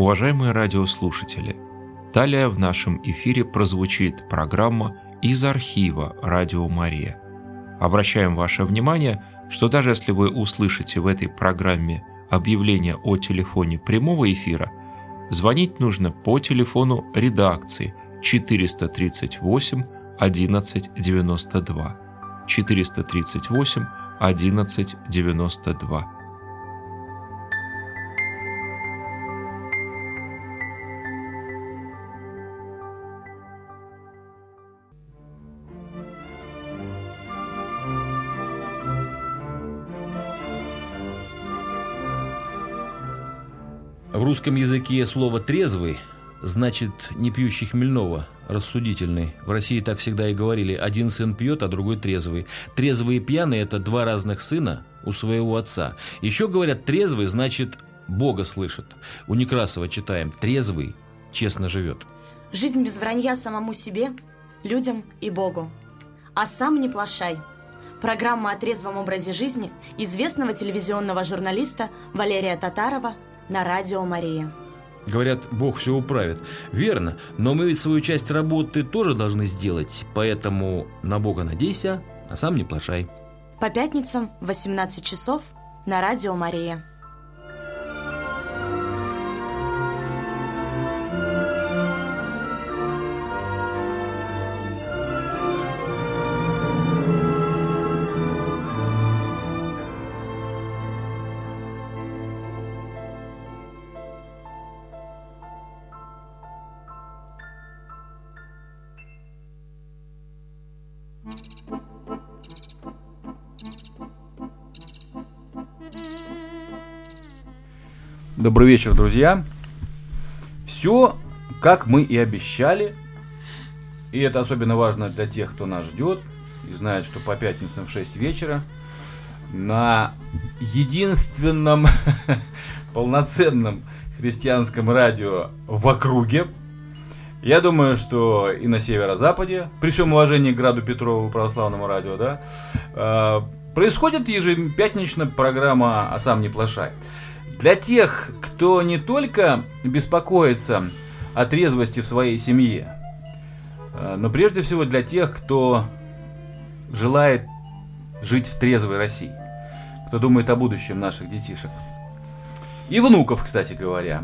Уважаемые радиослушатели, далее в нашем эфире прозвучит программа из архива «Радио Мария». Обращаем ваше внимание, что даже если вы услышите в этой программе объявление о телефоне прямого эфира, звонить нужно по телефону редакции 438 1192 438 1192. Русском языке слово «трезвый» значит не пьющий хмельного, рассудительный. В России так всегда и говорили. Один сын пьет, а другой трезвый. Трезвый и пьяный – это два разных сына у своего отца. Еще говорят, трезвый значит Бога слышит. У Некрасова читаем «трезвый честно живет». Жизнь без вранья самому себе, людям и Богу. А сам не плашай. Программа о трезвом образе жизни известного телевизионного журналиста Валерия Татарова на радио «Мария». Говорят, Бог все управит. Верно, но мы ведь свою часть работы тоже должны сделать, поэтому на Бога надейся, а сам не плашай. По пятницам в 18 часов на радио «Мария». Добрый вечер, друзья. Все, как мы и обещали. И это особенно важно для тех, кто нас ждет и знает, что по пятницам в 6 вечера на единственном полноценном христианском радио в округе. Я думаю, что и на северо-западе, при всем уважении к Граду Петрову православному радио, да, э, происходит ежепятнично программа «А сам не плашай». Для тех, кто не только беспокоится о трезвости в своей семье, э, но прежде всего для тех, кто желает жить в трезвой России, кто думает о будущем наших детишек. И внуков, кстати говоря.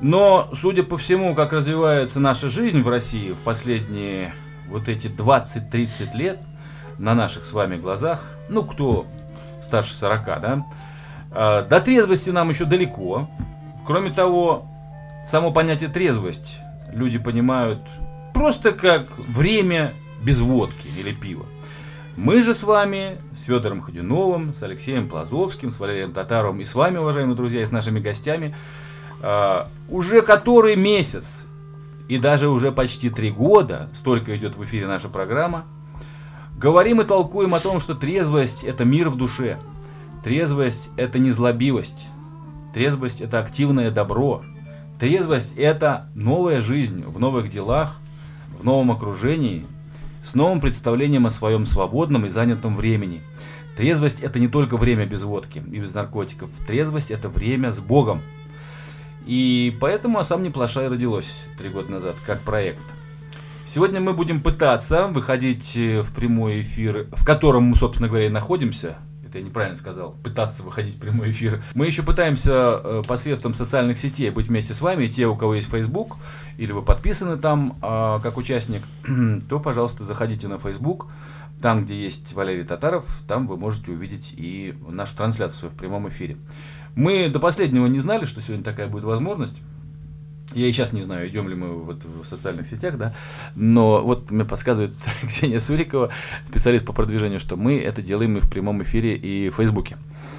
Но, судя по всему, как развивается наша жизнь в России в последние вот эти 20-30 лет, на наших с вами глазах, ну, кто старше 40, да, до трезвости нам еще далеко. Кроме того, само понятие трезвость люди понимают просто как время без водки или пива. Мы же с вами, с Федором Ходюновым, с Алексеем Плазовским, с Валерием Татаровым и с вами, уважаемые друзья, и с нашими гостями, а, уже который месяц и даже уже почти три года, столько идет в эфире наша программа, говорим и толкуем о том, что трезвость – это мир в душе – Трезвость – это не злобивость. Трезвость – это активное добро. Трезвость – это новая жизнь в новых делах, в новом окружении, с новым представлением о своем свободном и занятом времени. Трезвость – это не только время без водки и без наркотиков. Трезвость – это время с Богом. И поэтому «А сам не плашай» родилось три года назад, как проект. Сегодня мы будем пытаться выходить в прямой эфир, в котором мы, собственно говоря, и находимся, это я неправильно сказал, пытаться выходить в прямой эфир. Мы еще пытаемся э, посредством социальных сетей быть вместе с вами. те, у кого есть Facebook, или вы подписаны там э, как участник, то, пожалуйста, заходите на Facebook. Там, где есть Валерий Татаров, там вы можете увидеть и нашу трансляцию в прямом эфире. Мы до последнего не знали, что сегодня такая будет возможность. Я и сейчас не знаю, идем ли мы вот в социальных сетях, да, но вот мне подсказывает Ксения Сурикова, специалист по продвижению, что мы это делаем и в прямом эфире, и в Фейсбуке.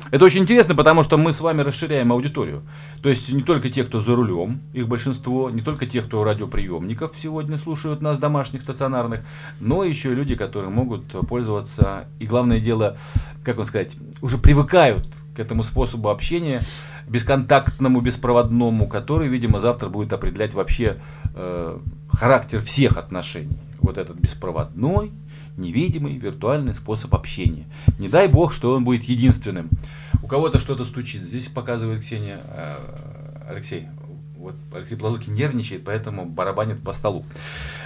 Это очень интересно, потому что мы с вами расширяем аудиторию. То есть не только те, кто за рулем, их большинство, не только те, кто радиоприемников сегодня слушают нас, домашних, стационарных, но еще и люди, которые могут пользоваться, и главное дело, как вам сказать, уже привыкают к этому способу общения, бесконтактному, беспроводному, который, видимо, завтра будет определять вообще э, характер всех отношений. Вот этот беспроводной, невидимый, виртуальный способ общения. Не дай бог, что он будет единственным. У кого-то что-то стучит. Здесь показывает Ксения, э, Алексей, Вот Алексей Плазуцкий нервничает, поэтому барабанит по столу.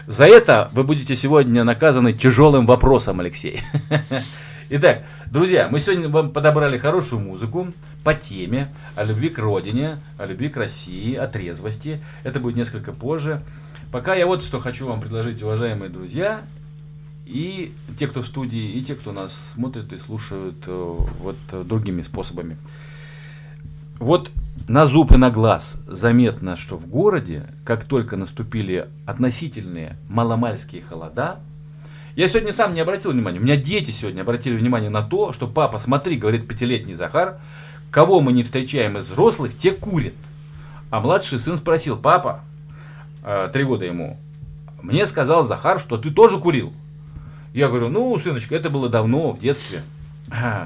За это вы будете сегодня наказаны тяжелым вопросом, Алексей. Итак, друзья, мы сегодня вам подобрали хорошую музыку по теме о любви к родине, о любви к России, о трезвости. Это будет несколько позже. Пока я вот что хочу вам предложить, уважаемые друзья, и те, кто в студии, и те, кто нас смотрит и слушают э, вот э, другими способами. Вот на зуб и на глаз заметно, что в городе, как только наступили относительные маломальские холода, я сегодня сам не обратил внимания, у меня дети сегодня обратили внимание на то, что папа, смотри, говорит пятилетний Захар, кого мы не встречаем из взрослых, те курят. А младший сын спросил, папа, э, три года ему, мне сказал Захар, что ты тоже курил. Я говорю, ну, сыночка, это было давно, в детстве.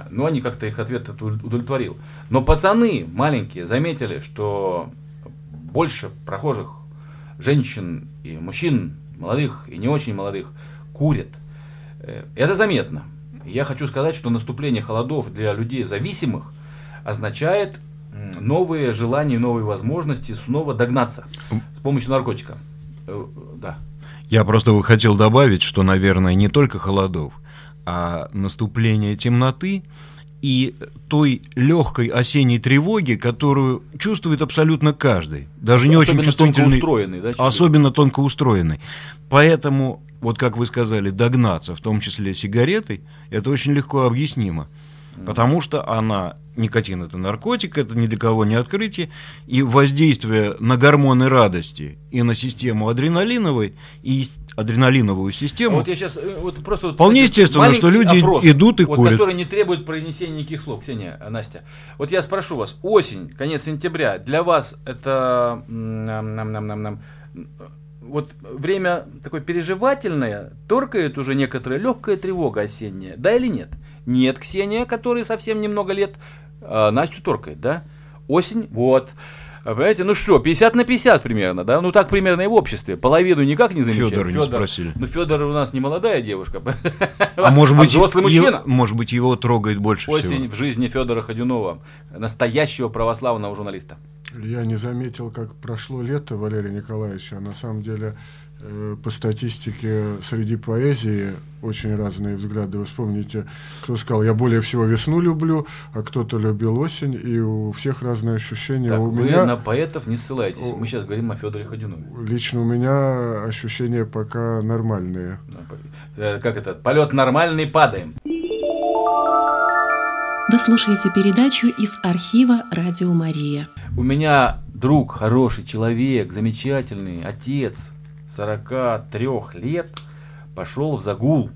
Ну, они как-то их ответ удовлетворил. Но пацаны маленькие заметили, что больше прохожих женщин и мужчин, молодых и не очень молодых, курят. Э, это заметно. Я хочу сказать, что наступление холодов для людей зависимых означает новые желания, новые возможности снова догнаться с помощью наркотика. Э, да. Я просто хотел добавить, что, наверное, не только холодов, а наступление темноты и той легкой осенней тревоги, которую чувствует абсолютно каждый, даже не особенно очень чувствительный, тонко устроенный, да, особенно тонко устроенный. Поэтому, вот как вы сказали, догнаться, в том числе сигаретой, это очень легко объяснимо. Потому что она, никотин это наркотик, это ни для кого не открытие, и воздействие на гормоны радости и на систему адреналиновой, и адреналиновую систему. А вот я сейчас, э, вот просто вполне вот, естественно, что люди опрос, идут и вот, курят. Который не требует произнесения никаких слов. Ксения, Настя, вот я спрошу вас, осень, конец сентября, для вас это нам, нам, нам, нам, нам, вот время такое переживательное, торкает уже некоторая легкая тревога осенняя, да или нет? Нет, Ксения, который совсем немного лет, э, Настю торкает, да? Осень, вот. Понимаете, ну что, 50 на 50 примерно, да? Ну так примерно и в обществе. Половину никак не замечаем. Федор не спросили. Ну Федор у нас не молодая девушка. А может а быть, взрослый мужчина. Может быть, его трогает больше Осень всего. в жизни Федора Ходюнова, настоящего православного журналиста. Я не заметил, как прошло лето Валерия Николаевича. На самом деле по статистике среди поэзии очень разные взгляды. Вы вспомните, кто сказал, я более всего весну люблю, а кто-то любил осень, и у всех разные ощущения. Так, у вы меня... на поэтов не ссылайтесь. Мы сейчас говорим о Федоре Ходюнове. Лично у меня ощущения пока нормальные. Э, как это? Полет нормальный, падаем. Вы слушаете передачу из архива «Радио Мария». У меня друг, хороший человек, замечательный, отец – 43 лет пошел в загул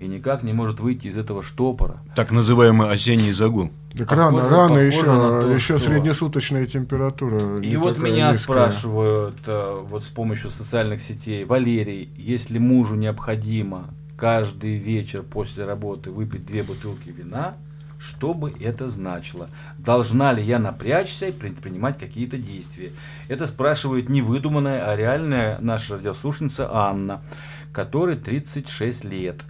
и никак не может выйти из этого штопора. Так называемый осенний загул. Так рано, похоже, рано еще, то, еще что... среднесуточная температура. И вот меня низкая. спрашивают э, вот с помощью социальных сетей, Валерий, если мужу необходимо каждый вечер после работы выпить две бутылки вина, что бы это значило? Должна ли я напрячься и предпринимать какие-то действия? Это спрашивает не выдуманная, а реальная наша радиослушница Анна, которой 36 лет.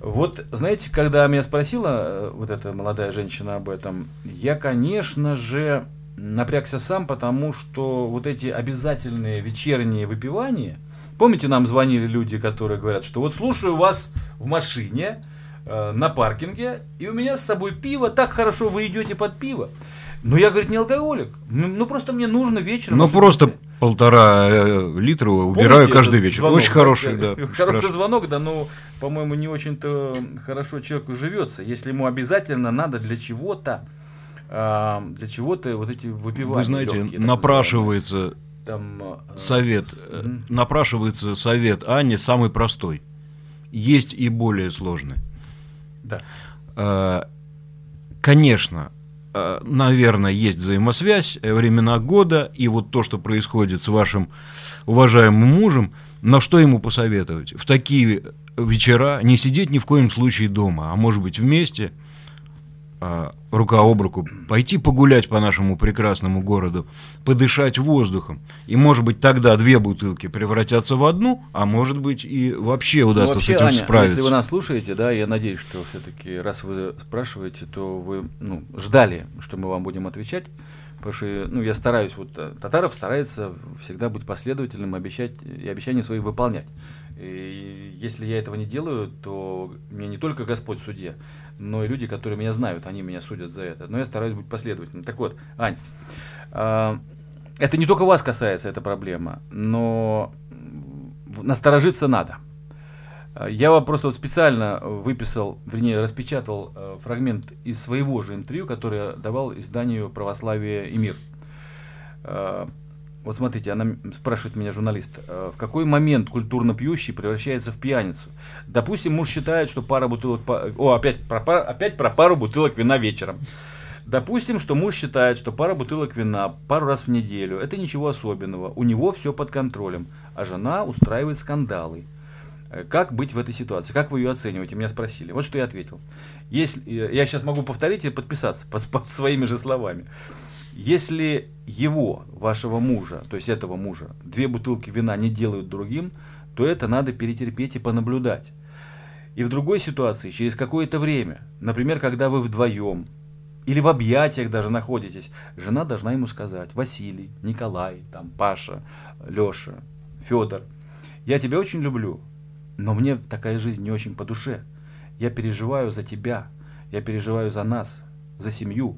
Вот, знаете, когда меня спросила э, вот эта молодая женщина об этом, я, конечно же, напрягся сам, потому что вот эти обязательные вечерние выпивания, помните, нам звонили люди, которые говорят, что вот слушаю вас в машине, Э, на паркинге, и у меня с собой пиво, так хорошо вы идете под пиво. Но я, говорит, не алкоголик. Ну, ну просто мне нужно вечером. Ну просто полтора э, литра убираю Помните каждый вечер. Звонок, очень хороший, да. Хороший хорошо. звонок, да, но, по-моему, не очень-то хорошо человеку живется. Если ему обязательно надо для чего-то, а, для чего-то вот эти выпивания. Вы знаете, легкие, напрашивается там, э, совет, угу. напрашивается совет Ане самый простой. Есть и более сложный. Да. Э, конечно, э, наверное, есть взаимосвязь, э, времена года и вот то, что происходит с вашим уважаемым мужем, но что ему посоветовать? В такие вечера не сидеть ни в коем случае дома, а может быть вместе – а, рука об руку, пойти погулять по нашему прекрасному городу, подышать воздухом. И, может быть, тогда две бутылки превратятся в одну, а может быть, и вообще удастся ну, вообще, с этим Аня, справиться. Если вы нас слушаете, да, я надеюсь, что все-таки, раз вы спрашиваете, то вы ну, ждали, что мы вам будем отвечать. Потому что ну, я стараюсь, вот э, Татаров старается всегда быть последовательным обещать, и обещания свои выполнять. И если я этого не делаю, то мне не только Господь судья, но и люди, которые меня знают, они меня судят за это. Но я стараюсь быть последовательным. Так вот, Ань, э, это не только вас касается, эта проблема, но насторожиться надо. Я вам просто вот специально выписал, вернее, распечатал э, фрагмент из своего же интервью, которое давал изданию «Православие и мир». Э, вот смотрите, она спрашивает меня журналист, э, в какой момент культурно пьющий превращается в пьяницу? Допустим, муж считает, что пара бутылок... О, опять про, опять про пару бутылок вина вечером. Допустим, что муж считает, что пара бутылок вина пару раз в неделю – это ничего особенного, у него все под контролем, а жена устраивает скандалы – Э, как быть в этой ситуации? Как вы ее оцениваете? Меня спросили. Вот что я ответил. Если, э, я сейчас могу повторить и подписаться под, под своими же словами. Если его, вашего мужа, то есть этого мужа, две бутылки вина не делают другим, то это надо перетерпеть и понаблюдать. И в другой ситуации, через какое-то время, например, когда вы вдвоем, или в объятиях даже находитесь, жена должна ему сказать, Василий, Николай, там, Паша, Леша, Федор, я тебя очень люблю, но мне такая жизнь не очень по душе. Я переживаю за тебя, я переживаю за нас, за семью.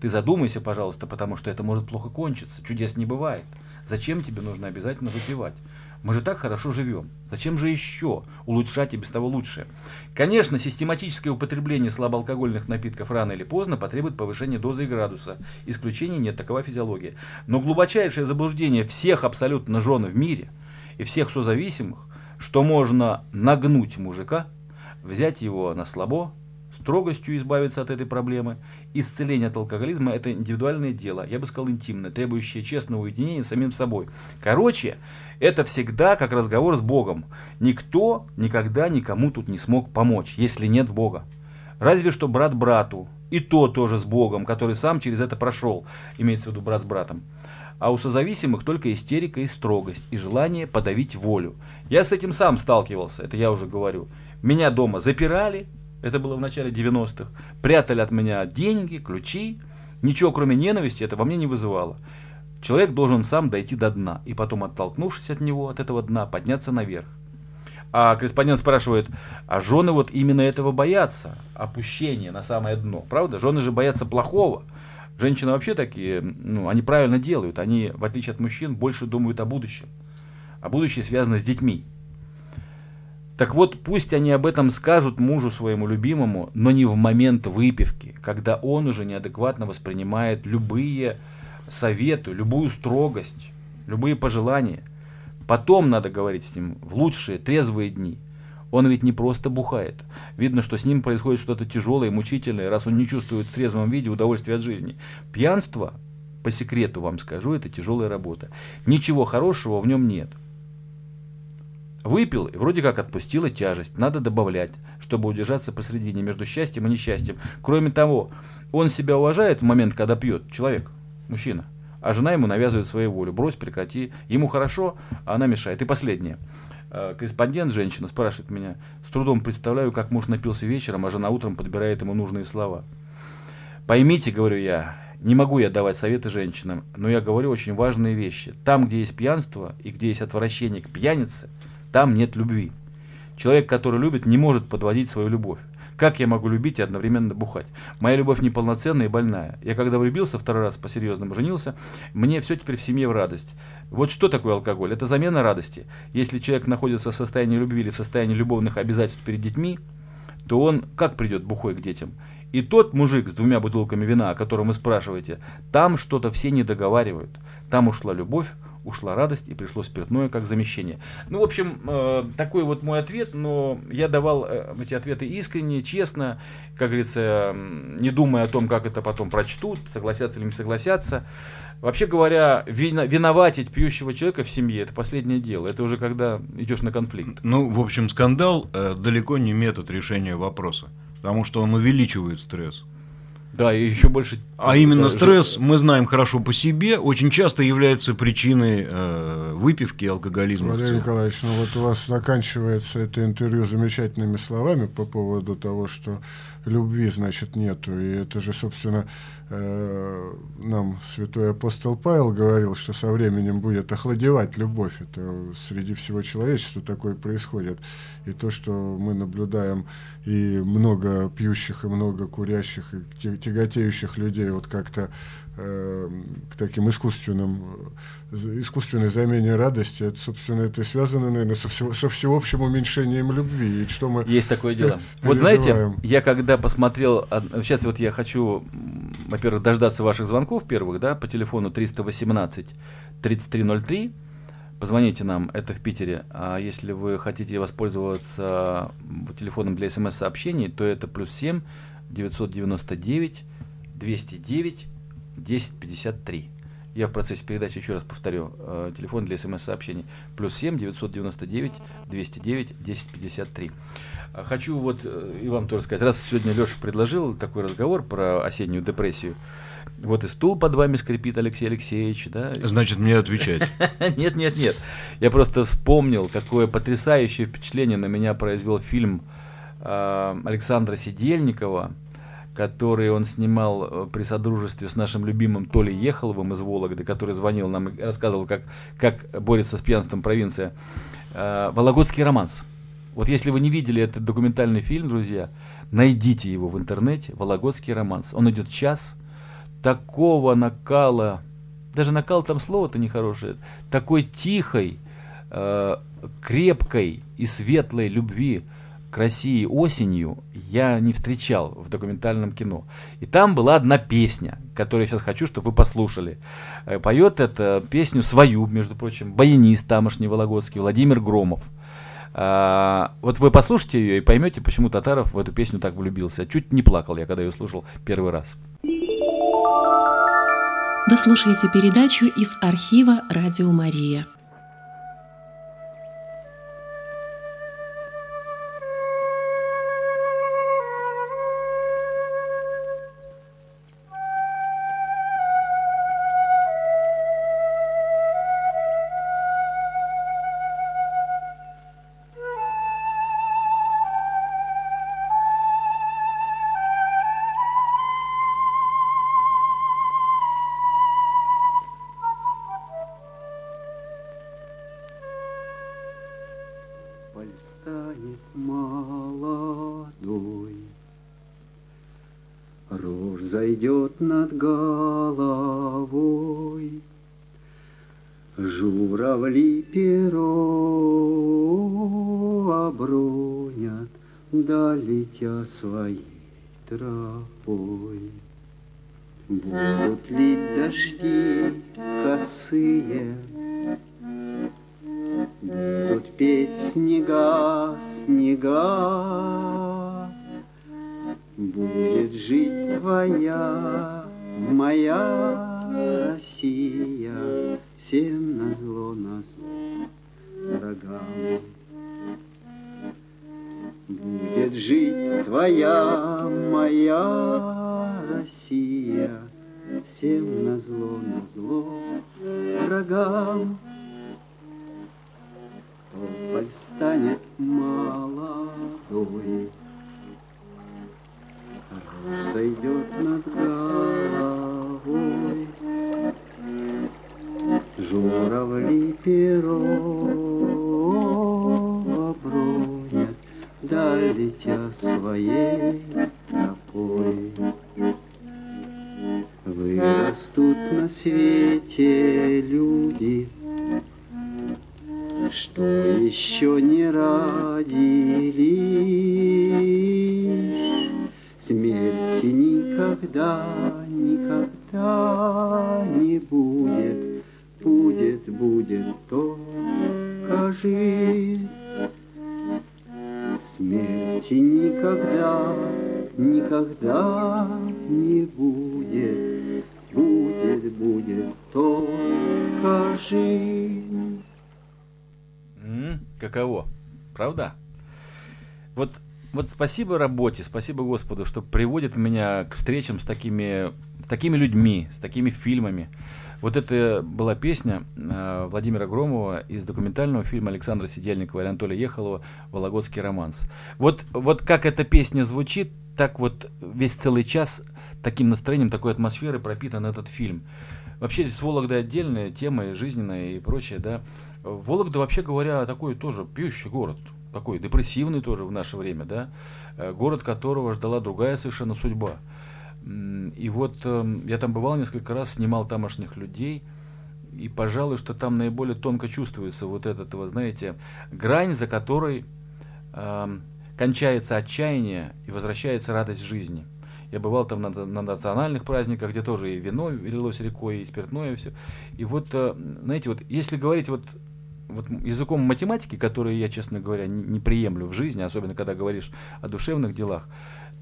Ты задумайся, пожалуйста, потому что это может плохо кончиться. Чудес не бывает. Зачем тебе нужно обязательно выпивать? Мы же так хорошо живем. Зачем же еще улучшать и без того лучшее? Конечно, систематическое употребление слабоалкогольных напитков рано или поздно потребует повышения дозы и градуса. Исключений нет, такова физиология. Но глубочайшее заблуждение всех абсолютно жен в мире и всех созависимых что можно нагнуть мужика, взять его на слабо, строгостью избавиться от этой проблемы. Исцеление от алкоголизма – это индивидуальное дело, я бы сказал интимное, требующее честного уединения с самим собой. Короче, это всегда как разговор с Богом. Никто никогда никому тут не смог помочь, если нет Бога. Разве что брат брату, и то тоже с Богом, который сам через это прошел, имеется в виду брат с братом а у созависимых только истерика и строгость, и желание подавить волю. Я с этим сам сталкивался, это я уже говорю. Меня дома запирали, это было в начале 90-х, прятали от меня деньги, ключи, ничего кроме ненависти это во мне не вызывало. Человек должен сам дойти до дна, и потом, оттолкнувшись от него, от этого дна, подняться наверх. А корреспондент спрашивает, а жены вот именно этого боятся, опущения на самое дно, правда? Жены же боятся плохого. Женщины вообще такие, ну, они правильно делают. Они, в отличие от мужчин, больше думают о будущем. А будущее связано с детьми. Так вот, пусть они об этом скажут мужу своему любимому, но не в момент выпивки, когда он уже неадекватно воспринимает любые советы, любую строгость, любые пожелания. Потом надо говорить с ним в лучшие, трезвые дни – он ведь не просто бухает. Видно, что с ним происходит что-то тяжелое, мучительное, раз он не чувствует в трезвом виде удовольствия от жизни. Пьянство, по секрету вам скажу, это тяжелая работа. Ничего хорошего в нем нет. Выпил и вроде как отпустила тяжесть. Надо добавлять, чтобы удержаться посредине между счастьем и несчастьем. Кроме того, он себя уважает в момент, когда пьет. Человек, мужчина. А жена ему навязывает свою волю. Брось, прекрати. Ему хорошо, а она мешает. И последнее. Э, корреспондент, женщина, спрашивает меня, с трудом представляю, как муж напился вечером, а жена утром подбирает ему нужные слова. Поймите, говорю я, не могу я давать советы женщинам, но я говорю очень важные вещи. Там, где есть пьянство и где есть отвращение к пьянице, там нет любви. Человек, который любит, не может подводить свою любовь. Как я могу любить и одновременно бухать? Моя любовь неполноценная и больная. Я когда влюбился, второй раз по-серьезному женился, мне все теперь в семье в радость. Вот что такое алкоголь? Это замена радости. Если человек находится в состоянии любви или в состоянии любовных обязательств перед детьми, то он как придет бухой к детям? И тот мужик с двумя бутылками вина, о котором вы спрашиваете, там что-то все не договаривают. Там ушла любовь, ушла радость и пришло спиртное как замещение. Ну, в общем, э, такой вот мой ответ, но я давал э, эти ответы искренне, честно, как говорится, не думая о том, как это потом прочтут, согласятся или не согласятся. Вообще говоря, виноватить пьющего человека в семье – это последнее дело. Это уже когда идешь на конфликт. Ну, в общем, скандал э, далеко не метод решения вопроса, потому что он увеличивает стресс. Да, и еще больше... А именно стресс, мы знаем хорошо по себе, очень часто является причиной э, выпивки и алкоголизма. Валерий. Николаевич, ну вот у вас заканчивается это интервью замечательными словами по поводу того, что любви, значит, нету. И это же, собственно, э, нам святой апостол Павел говорил, что со временем будет охладевать любовь. Это среди всего человечества такое происходит. И то, что мы наблюдаем и много пьющих, и много курящих, и те- тяготеющих людей вот как-то к таким искусственным, э, искусственной замене радости, это, собственно, это связано, наверное, со, всего- со всеобщим уменьшением любви. И что мы Есть такое дело. Вот знаете, я когда посмотрел, сейчас вот я хочу, во-первых, дождаться ваших звонков первых, да, по телефону 318 3303. Позвоните нам, это в Питере. А если вы хотите воспользоваться телефоном для смс-сообщений, то это плюс 7 999 209 1053. Я в процессе передачи еще раз повторю. э, телефон для смс-сообщений. Плюс 7 999 209 1053. А Хочу вот э, и вам тоже сказать, раз сегодня Леша предложил такой разговор про осеннюю депрессию, вот и стул под вами скрипит Алексей Алексеевич, да? Значит, мне отвечать. Нет, нет, нет. Я просто вспомнил, какое потрясающее впечатление на меня произвел фильм э, Александра Сидельникова, который он снимал э, при содружестве с нашим любимым Толей Ехаловым из Вологды, который звонил нам и рассказывал, как, как борется с пьянством провинция. Э, Вологодский романс. Вот если вы не видели этот документальный фильм, друзья, найдите его в интернете. Вологодский романс. Он идет час. Такого накала, даже накал там слово-то нехорошее, такой тихой, э, крепкой и светлой любви к России осенью я не встречал в документальном кино. И там была одна песня, которую я сейчас хочу, чтобы вы послушали. Э, Поет эту песню свою, между прочим, баянист тамошний Вологодский Владимир Громов. А, вот вы послушайте ее и поймете, почему Татаров в эту песню так влюбился. Чуть не плакал я, когда ее слушал первый раз. Вы слушаете передачу из архива «Радио Мария». Тропой. Будут ли дожди косые, спасибо работе, спасибо Господу, что приводит меня к встречам с такими, с такими людьми, с такими фильмами. Вот это была песня э, Владимира Громова из документального фильма Александра Сидельникова и Анатолия Ехолова «Вологодский романс». Вот, вот как эта песня звучит, так вот весь целый час таким настроением, такой атмосферой пропитан этот фильм. Вообще, с Вологдой отдельная тема, жизненная и прочее, да. Вологда, вообще говоря, такой тоже пьющий город, такой депрессивный тоже в наше время, да. Э, город, которого ждала другая совершенно судьба. И вот э, я там бывал несколько раз, снимал тамошних людей, и, пожалуй, что там наиболее тонко чувствуется вот этот, вы знаете, грань, за которой э, кончается отчаяние и возвращается радость жизни. Я бывал там на, на национальных праздниках, где тоже и вино лилось рекой, и спиртное, и все. И вот, э, знаете, вот если говорить вот, вот языком математики, который я, честно говоря, не, не приемлю в жизни, особенно когда говоришь о душевных делах,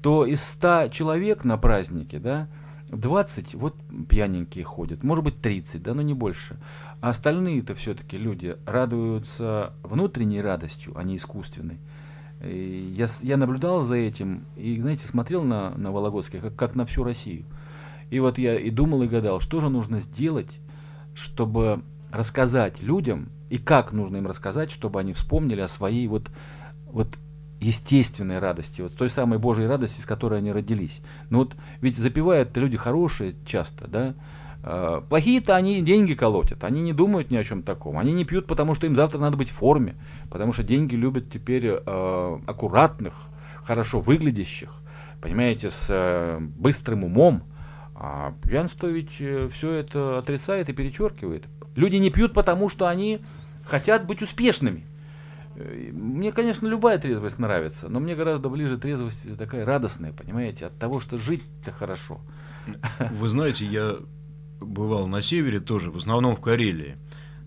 то из 100 человек на празднике, да, 20 вот пьяненькие ходят, может быть 30, да, но не больше. А остальные-то все-таки люди радуются внутренней радостью, а не искусственной. И я, я наблюдал за этим и, знаете, смотрел на, на Вологодских как, как на всю Россию. И вот я и думал, и гадал, что же нужно сделать, чтобы рассказать людям, и как нужно им рассказать, чтобы они вспомнили о своей вот, вот естественной радости, вот той самой Божьей радости, с которой они родились. Ну вот ведь запивают люди хорошие часто, да, а, Плохие-то они деньги колотят, они не думают ни о чем таком. Они не пьют, потому что им завтра надо быть в форме, потому что деньги любят теперь э, аккуратных, хорошо выглядящих, понимаете, с э, быстрым умом. А пьянство ведь э, все это отрицает и перечеркивает. Люди не пьют, потому что они хотят быть успешными. Мне, конечно, любая трезвость нравится, но мне гораздо ближе трезвость такая радостная, понимаете, от того, что жить-то хорошо. Вы знаете, я бывал на севере тоже, в основном в Карелии.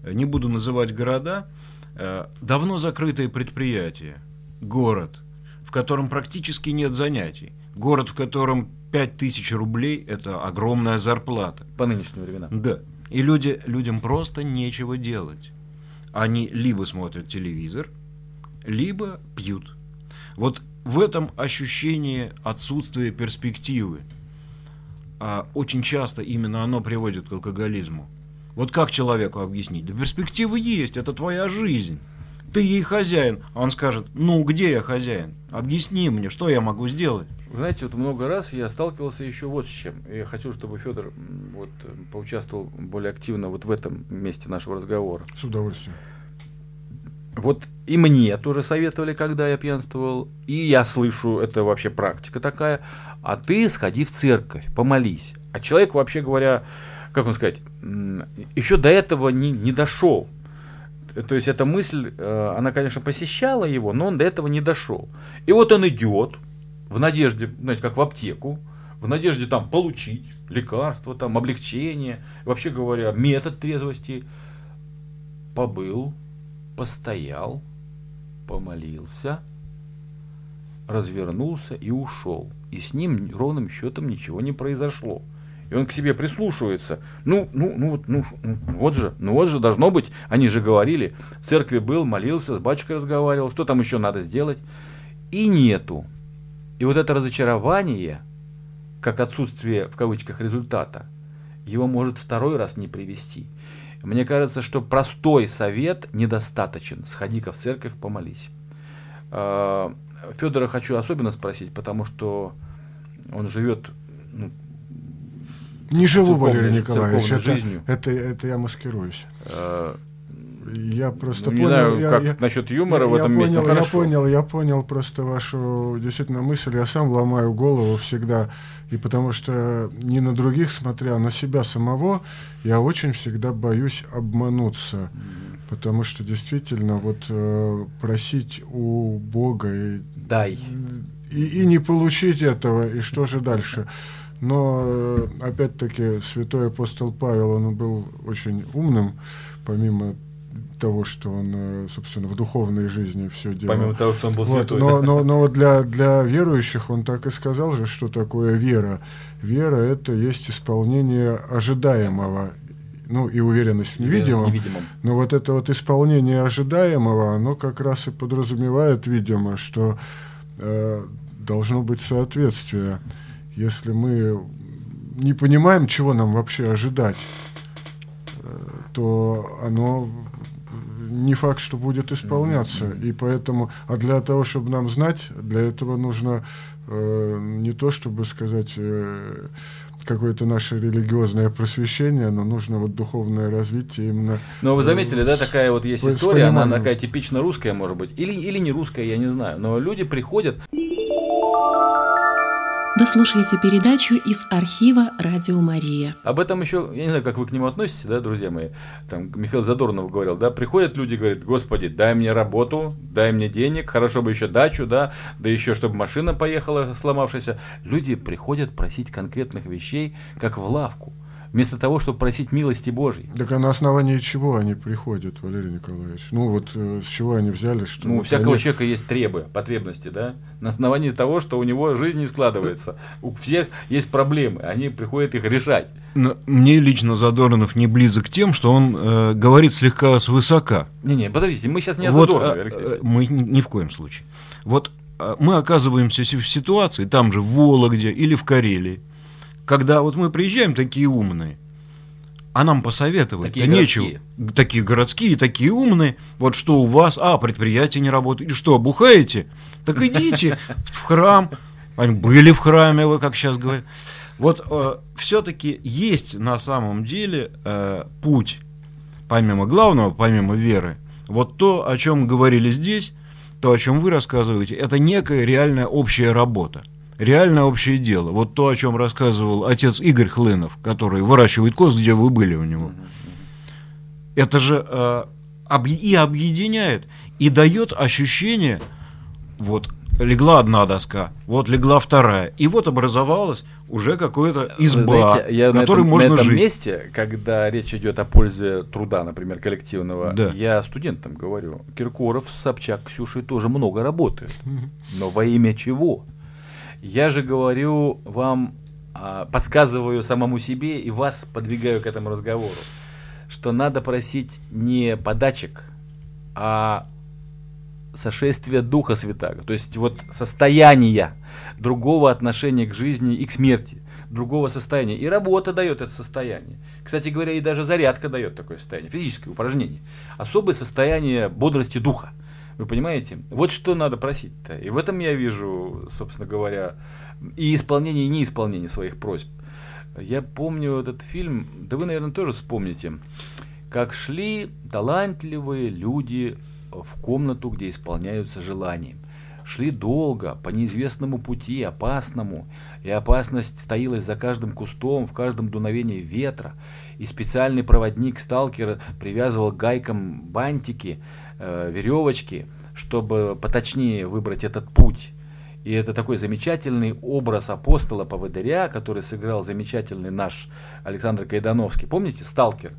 Не буду называть города. Э, давно закрытое предприятие, город, в котором практически нет занятий. Город, в котором 5000 рублей – это огромная зарплата. По нынешним временам. Да. И люди, людям просто нечего делать. Они либо смотрят телевизор – либо пьют. Вот в этом ощущении отсутствия перспективы. А очень часто именно оно приводит к алкоголизму. Вот как человеку объяснить? Да перспективы есть, это твоя жизнь. Ты ей хозяин. А он скажет, ну где я хозяин? Объясни мне, что я могу сделать? Вы знаете, вот много раз я сталкивался еще вот с чем. И я хочу, чтобы Федор вот, поучаствовал более активно вот в этом месте нашего разговора. С удовольствием. Вот и мне тоже советовали, когда я пьянствовал, и я слышу, это вообще практика такая, а ты сходи в церковь, помолись. А человек, вообще говоря, как он сказать, еще до этого не, не дошел. То есть эта мысль, э, она, конечно, посещала его, но он до этого не дошел. И вот он идет в надежде, знаете, как в аптеку, в надежде там получить лекарство, там облегчение, вообще говоря, метод трезвости. Побыл, постоял, помолился, развернулся и ушел. И с ним ровным счетом ничего не произошло. И он к себе прислушивается. Ну, ну, ну, вот, ну, ну, вот же, ну вот же должно быть. Они же говорили, в церкви был, молился, с батюшкой разговаривал, что там еще надо сделать. И нету. И вот это разочарование, как отсутствие в кавычках результата, его может второй раз не привести. Мне кажется, что простой совет недостаточен. Сходи-ка в церковь, помолись. А, Федора хочу особенно спросить, потому что он живет не живу, Валерий Николаевич, это, жизнью. Это, это я маскируюсь. А, я просто ну, понял. Не знаю, я, как я, насчет юмора я, в этом я месте. Понял. Я понял, я понял просто вашу действительно мысль. Я сам ломаю голову всегда. И потому что не на других смотря, а на себя самого, я очень всегда боюсь обмануться. Mm-hmm. Потому что действительно вот э, просить у Бога и, Дай. И, и не получить этого, и что же дальше? Но э, опять-таки святой апостол Павел, он был очень умным, помимо того, что он, э, собственно, в духовной жизни все делал. Помимо того, что он был вот, святой. Но, но, но вот для, для верующих он так и сказал же, что такое вера. Вера – это есть исполнение ожидаемого, ну и уверенность в невидимом. невидимом. Но вот это вот исполнение ожидаемого, оно как раз и подразумевает, видимо, что э, должно быть соответствие. Если мы не понимаем, чего нам вообще ожидать, э, то оно не факт, что будет исполняться. Mm-hmm. И поэтому, а для того, чтобы нам знать, для этого нужно э, не то, чтобы сказать э, какое-то наше религиозное просвещение, но нужно вот духовное развитие именно. Но вы заметили, да, такая вот есть история, она такая типично русская, может быть, или, или не русская, я не знаю, но люди приходят. Вы слушаете передачу из архива «Радио Мария». Об этом еще, я не знаю, как вы к нему относитесь, да, друзья мои. Там Михаил Задорнов говорил, да, приходят люди, говорят, господи, дай мне работу, дай мне денег, хорошо бы еще дачу, да, да еще, чтобы машина поехала сломавшаяся. Люди приходят просить конкретных вещей, как в лавку вместо того, чтобы просить милости Божьей. Так а на основании чего они приходят, Валерий Николаевич? Ну вот э, с чего они взяли? Что ну, у вот всякого они... человека есть требы, потребности, да? На основании того, что у него жизнь не складывается. У всех есть проблемы, они приходят их решать. Но мне лично Задорнов не близок тем, что он э, говорит слегка свысока. Не-не, подождите, мы сейчас не о вот, Задорнове, э, Алексей Мы ни в коем случае. Вот э, мы оказываемся в ситуации, там же в Вологде или в Карелии, когда вот мы приезжаем такие умные, а нам посоветовать такие нечего. Такие городские, такие умные. Вот что у вас, а, предприятие не работает. И что, бухаете? Так идите в храм. Они были в храме, вы как сейчас говорят. Вот э, все-таки есть на самом деле э, путь, помимо главного, помимо веры, вот то, о чем говорили здесь, то, о чем вы рассказываете, это некая реальная общая работа реально общее дело. Вот то, о чем рассказывал отец Игорь Хлынов, который выращивает коз, где вы были у него. Это же э, об, и объединяет, и дает ощущение, вот легла одна доска, вот легла вторая, и вот образовалась уже какая-то изба, Знаете, я которой на этом, можно на этом жить. месте, когда речь идет о пользе труда, например, коллективного, Да. я студентам говорю, Киркоров, Собчак, Ксюшей тоже много работают. Но во имя чего? Я же говорю вам, а, подсказываю самому себе и вас подвигаю к этому разговору, что надо просить не подачек, а сошествия Духа Святаго, то есть вот состояния другого отношения к жизни и к смерти, другого состояния. И работа дает это состояние. Кстати говоря, и даже зарядка дает такое состояние, физическое упражнение. Особое состояние бодрости духа. Вы понимаете? Вот что надо просить-то. И в этом я вижу, собственно говоря, и исполнение, и неисполнение своих просьб. Я помню этот фильм, да вы, наверное, тоже вспомните, как шли талантливые люди в комнату, где исполняются желания. Шли долго, по неизвестному пути, опасному, и опасность таилась за каждым кустом, в каждом дуновении ветра. И специальный проводник сталкера привязывал гайкам бантики, веревочки, чтобы поточнее выбрать этот путь. И это такой замечательный образ апостола поводыря, который сыграл замечательный наш Александр Кайдановский. Помните «Сталкер»?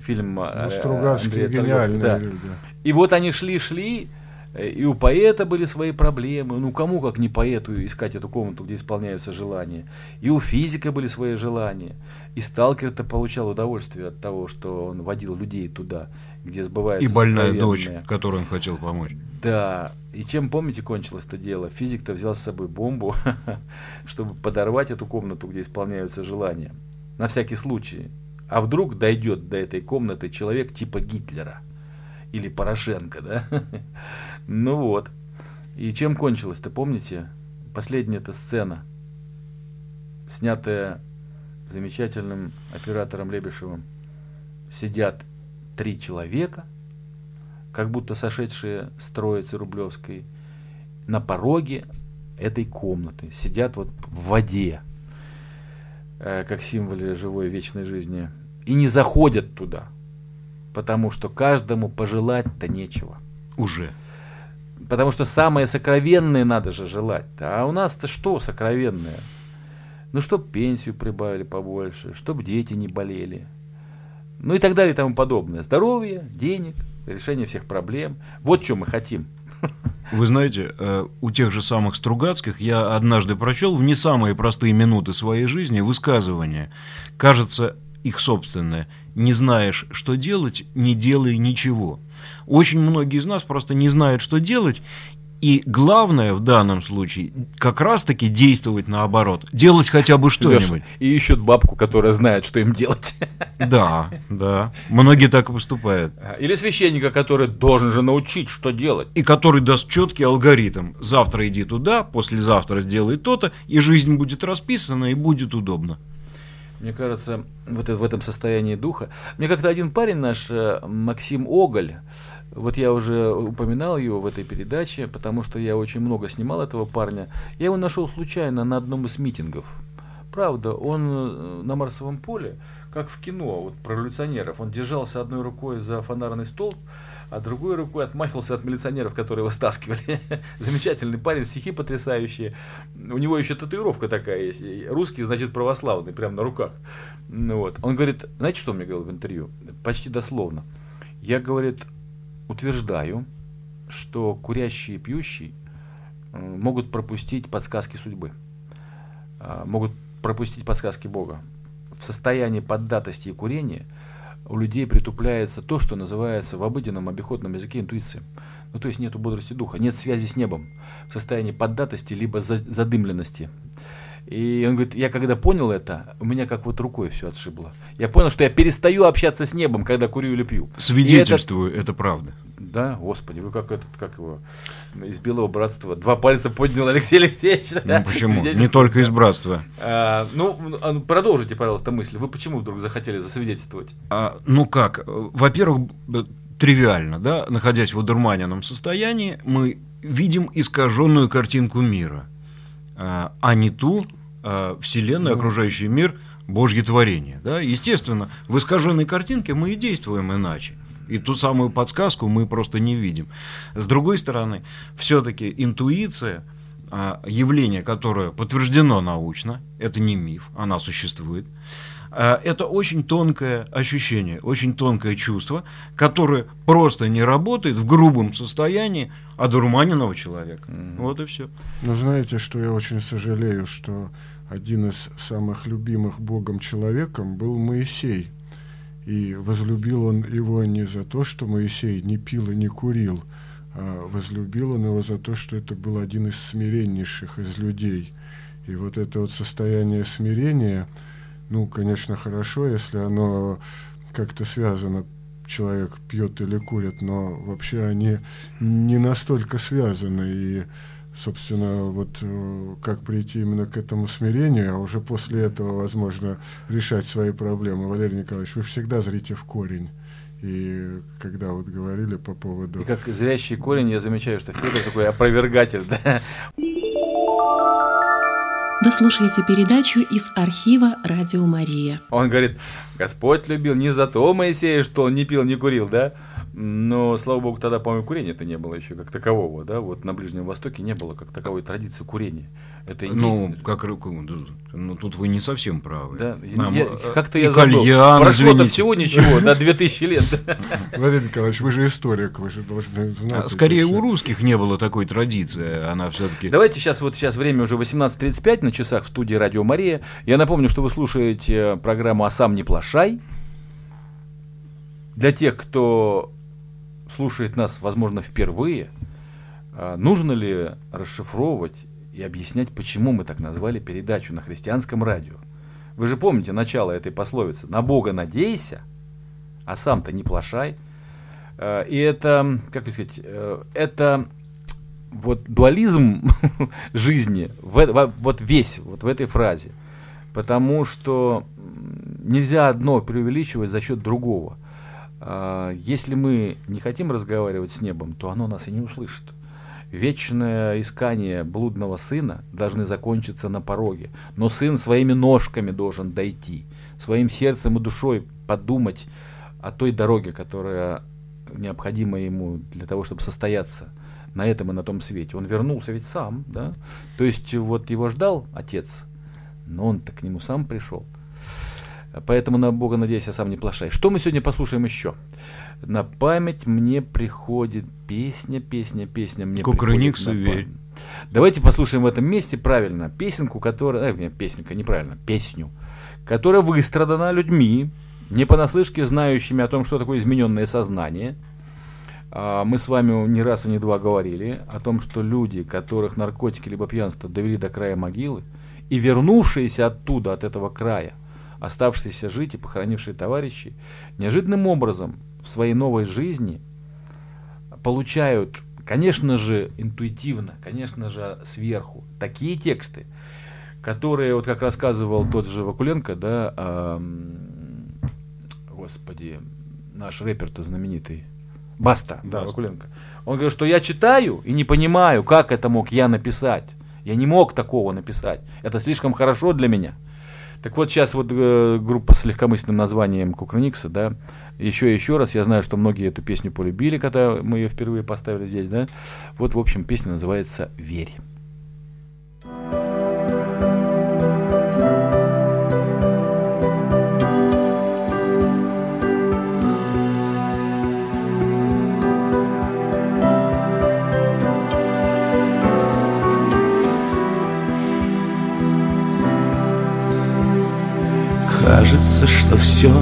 Фильм Ну, э, Стругацкие Андрея гениальные да. люди. И вот они шли-шли, э, и у поэта были свои проблемы. Ну, кому, как не поэту, искать эту комнату, где исполняются желания. И у физика были свои желания. И сталкер-то получал удовольствие от того, что он водил людей туда, где сбывается И больная дочь, которой он хотел помочь. Да, и чем, помните, кончилось это дело? Физик-то взял с собой бомбу, чтобы подорвать эту комнату, где исполняются желания. На всякий случай. А вдруг дойдет до этой комнаты человек типа Гитлера? Или Порошенко, да? Ну вот. И чем кончилось-то, помните? Последняя эта сцена, снятая замечательным оператором Лебешевым. Сидят три человека, как будто сошедшие с троицы Рублевской, на пороге этой комнаты. Сидят вот в воде, э, как символе живой вечной жизни, и не заходят туда, потому что каждому пожелать-то нечего. Уже. Потому что самое сокровенное надо же желать. А у нас-то что сокровенное? Ну, чтоб пенсию прибавили побольше, чтоб дети не болели. Ну и так далее и тому подобное. Здоровье, денег, решение всех проблем. Вот что мы хотим. Вы знаете, э, у тех же самых Стругацких я однажды прочел в не самые простые минуты своей жизни высказывание. Кажется, их собственное. Не знаешь, что делать, не делай ничего. Очень многие из нас просто не знают, что делать, И главное в данном случае как раз-таки действовать наоборот, делать хотя бы что-нибудь. И ищут бабку, которая знает, что им делать. Да, да. Многие так и поступают. Или священника, который должен же научить, что делать. И который даст четкий алгоритм. Завтра иди туда, послезавтра сделай то-то, и жизнь будет расписана, и будет удобно. Мне кажется, вот в этом состоянии духа. Мне как-то один парень наш, э, Максим Оголь, вот я уже упоминал его в этой передаче, потому что я очень много снимал этого парня. Я его нашел случайно на одном из митингов. Правда, он э, на Марсовом поле, как в кино, вот про революционеров. Он держался одной рукой за фонарный столб, а другой рукой отмахивался от милиционеров, которые его стаскивали. Замечательный парень, стихи потрясающие. У него еще татуировка такая есть. Русский, значит, православный, прямо на руках. Ну, вот. Он говорит, знаете, что он мне говорил в интервью? Почти дословно. Я, говорит, утверждаю, что курящие и пьющие э, могут пропустить подсказки судьбы, а, могут пропустить подсказки Бога. В состоянии поддатости и курения у людей притупляется то, что называется в обыденном обиходном языке интуицией. Ну, то есть нет бодрости духа, нет связи с небом в состоянии поддатости либо задымленности. И он говорит, я когда понял это, у меня как вот рукой все отшибло. Я понял, что я перестаю общаться с небом, когда курю или пью. Свидетельствую, это, это правда. Да, господи, вы как этот, как его, из Белого Братства. Два пальца поднял Алексей Алексеевич. Ну почему? Не только из Братства. А, ну, а, продолжите, пожалуйста, мысль. Вы почему вдруг захотели засвидетельствовать? А, ну как, во-первых, тривиально, да, находясь в одурманенном состоянии, мы видим искаженную картинку мира, а, а не ту, э, Вселенную, окружающий мир, Божье творение. Да? Естественно, в искаженной картинке мы и действуем иначе. И ту самую подсказку мы просто не видим. С другой стороны, все-таки интуиция, а, явление, которое подтверждено научно, это не миф, она существует, а, это очень тонкое ощущение, очень тонкое чувство, которое просто не работает в грубом состоянии одурманенного человека. Mm-hmm. Вот и все. Но знаете, что я очень сожалею, что один из самых любимых Богом человеком был Моисей. И возлюбил он его не за то, что Моисей не пил и не курил, а возлюбил он его за то, что это был один из смиреннейших из людей. И вот это вот состояние смирения – ну, конечно, хорошо, если оно как-то связано, человек пьет или курит, но вообще они не настолько связаны. И, собственно, вот э, как прийти именно к этому смирению, а уже после этого, возможно, решать свои проблемы. Валерий Николаевич, вы всегда зрите в корень. И когда вот говорили по поводу... И как зрящий корень, я замечаю, что Федор такой опровергатель, да? Вы слушаете передачу из архива «Радио Мария». Он говорит, Господь любил не за то Моисея, что он не пил, не курил, да? Но, слава богу, тогда, по-моему, курения-то не было еще как такового, да? Вот на Ближнем Востоке не было как таковой традиции курения. Это ну, как ну, тут вы не совсем правы. Да, Нам, я, как-то я забыл. Прошло-то всего ничего, на 2000 лет. Владимир Николаевич, вы же историк, вы же должны знать. А, скорее, у русских не было такой традиции, она все-таки... Давайте сейчас, вот сейчас время уже 18.35 на часах в студии Радио Мария. Я напомню, что вы слушаете программу «А сам не плашай». Для тех, кто слушает нас, возможно, впервые, а, нужно ли расшифровывать и объяснять, почему мы так назвали передачу на христианском радио. Вы же помните начало этой пословицы «На Бога надейся, а сам-то не плашай». Э, и это, как сказать, э, это вот дуализм жизни, вот весь вот в этой фразе. Потому что нельзя одно преувеличивать за счет другого. Э, если мы не хотим разговаривать с небом, то оно нас и не услышит вечное искание блудного сына должны закончиться на пороге. Но сын своими ножками должен дойти, своим сердцем и душой подумать о той дороге, которая необходима ему для того, чтобы состояться на этом и на том свете. Он вернулся ведь сам, да? То есть вот его ждал отец, но он-то к нему сам пришел. Поэтому на Бога надеюсь, а сам не плашай. Что мы сегодня послушаем еще? На память мне приходит песня, песня, песня. Мне Кукрыниксу верь. Давайте послушаем в этом месте правильно песенку, которая... Э, нет, песенка, неправильно, песню, которая выстрадана людьми, не понаслышке знающими о том, что такое измененное сознание, А, Мы с вами не раз и не два говорили о том, что люди, которых наркотики либо пьянство довели до края могилы, и вернувшиеся оттуда, от этого края, оставшиеся жить и похоронившие товарищи, неожиданным образом в своей новой жизни получают, конечно же, интуитивно, конечно же, сверху, такие тексты, которые, вот как рассказывал тот же Вакуленко, да, ам, господи, наш рэпер-то знаменитый, Баста, да, Баста. Вакуленко. Он говорит, что я читаю и не понимаю, как это мог я написать. Я не мог такого написать. Это слишком хорошо для меня. Так вот, сейчас вот э, группа с легкомысленным названием Кукрыникса, да, еще и еще раз, я знаю, что многие эту песню полюбили, когда мы ее впервые поставили здесь, да. Вот, в общем, песня называется «Верь». Кажется, что все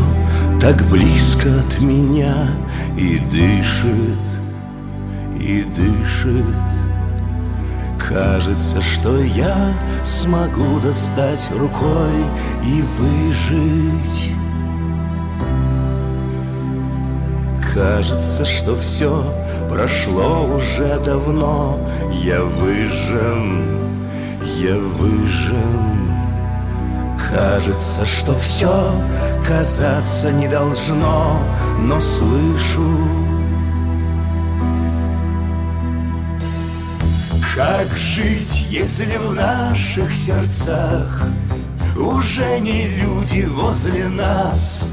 так близко от меня. И дышит, и дышит. Кажется, что я смогу достать рукой и выжить. Кажется, что все прошло уже давно. Я выжжен, я выжжен Кажется, что все казаться не должно, но слышу, Как жить, если в наших сердцах Уже не люди возле нас?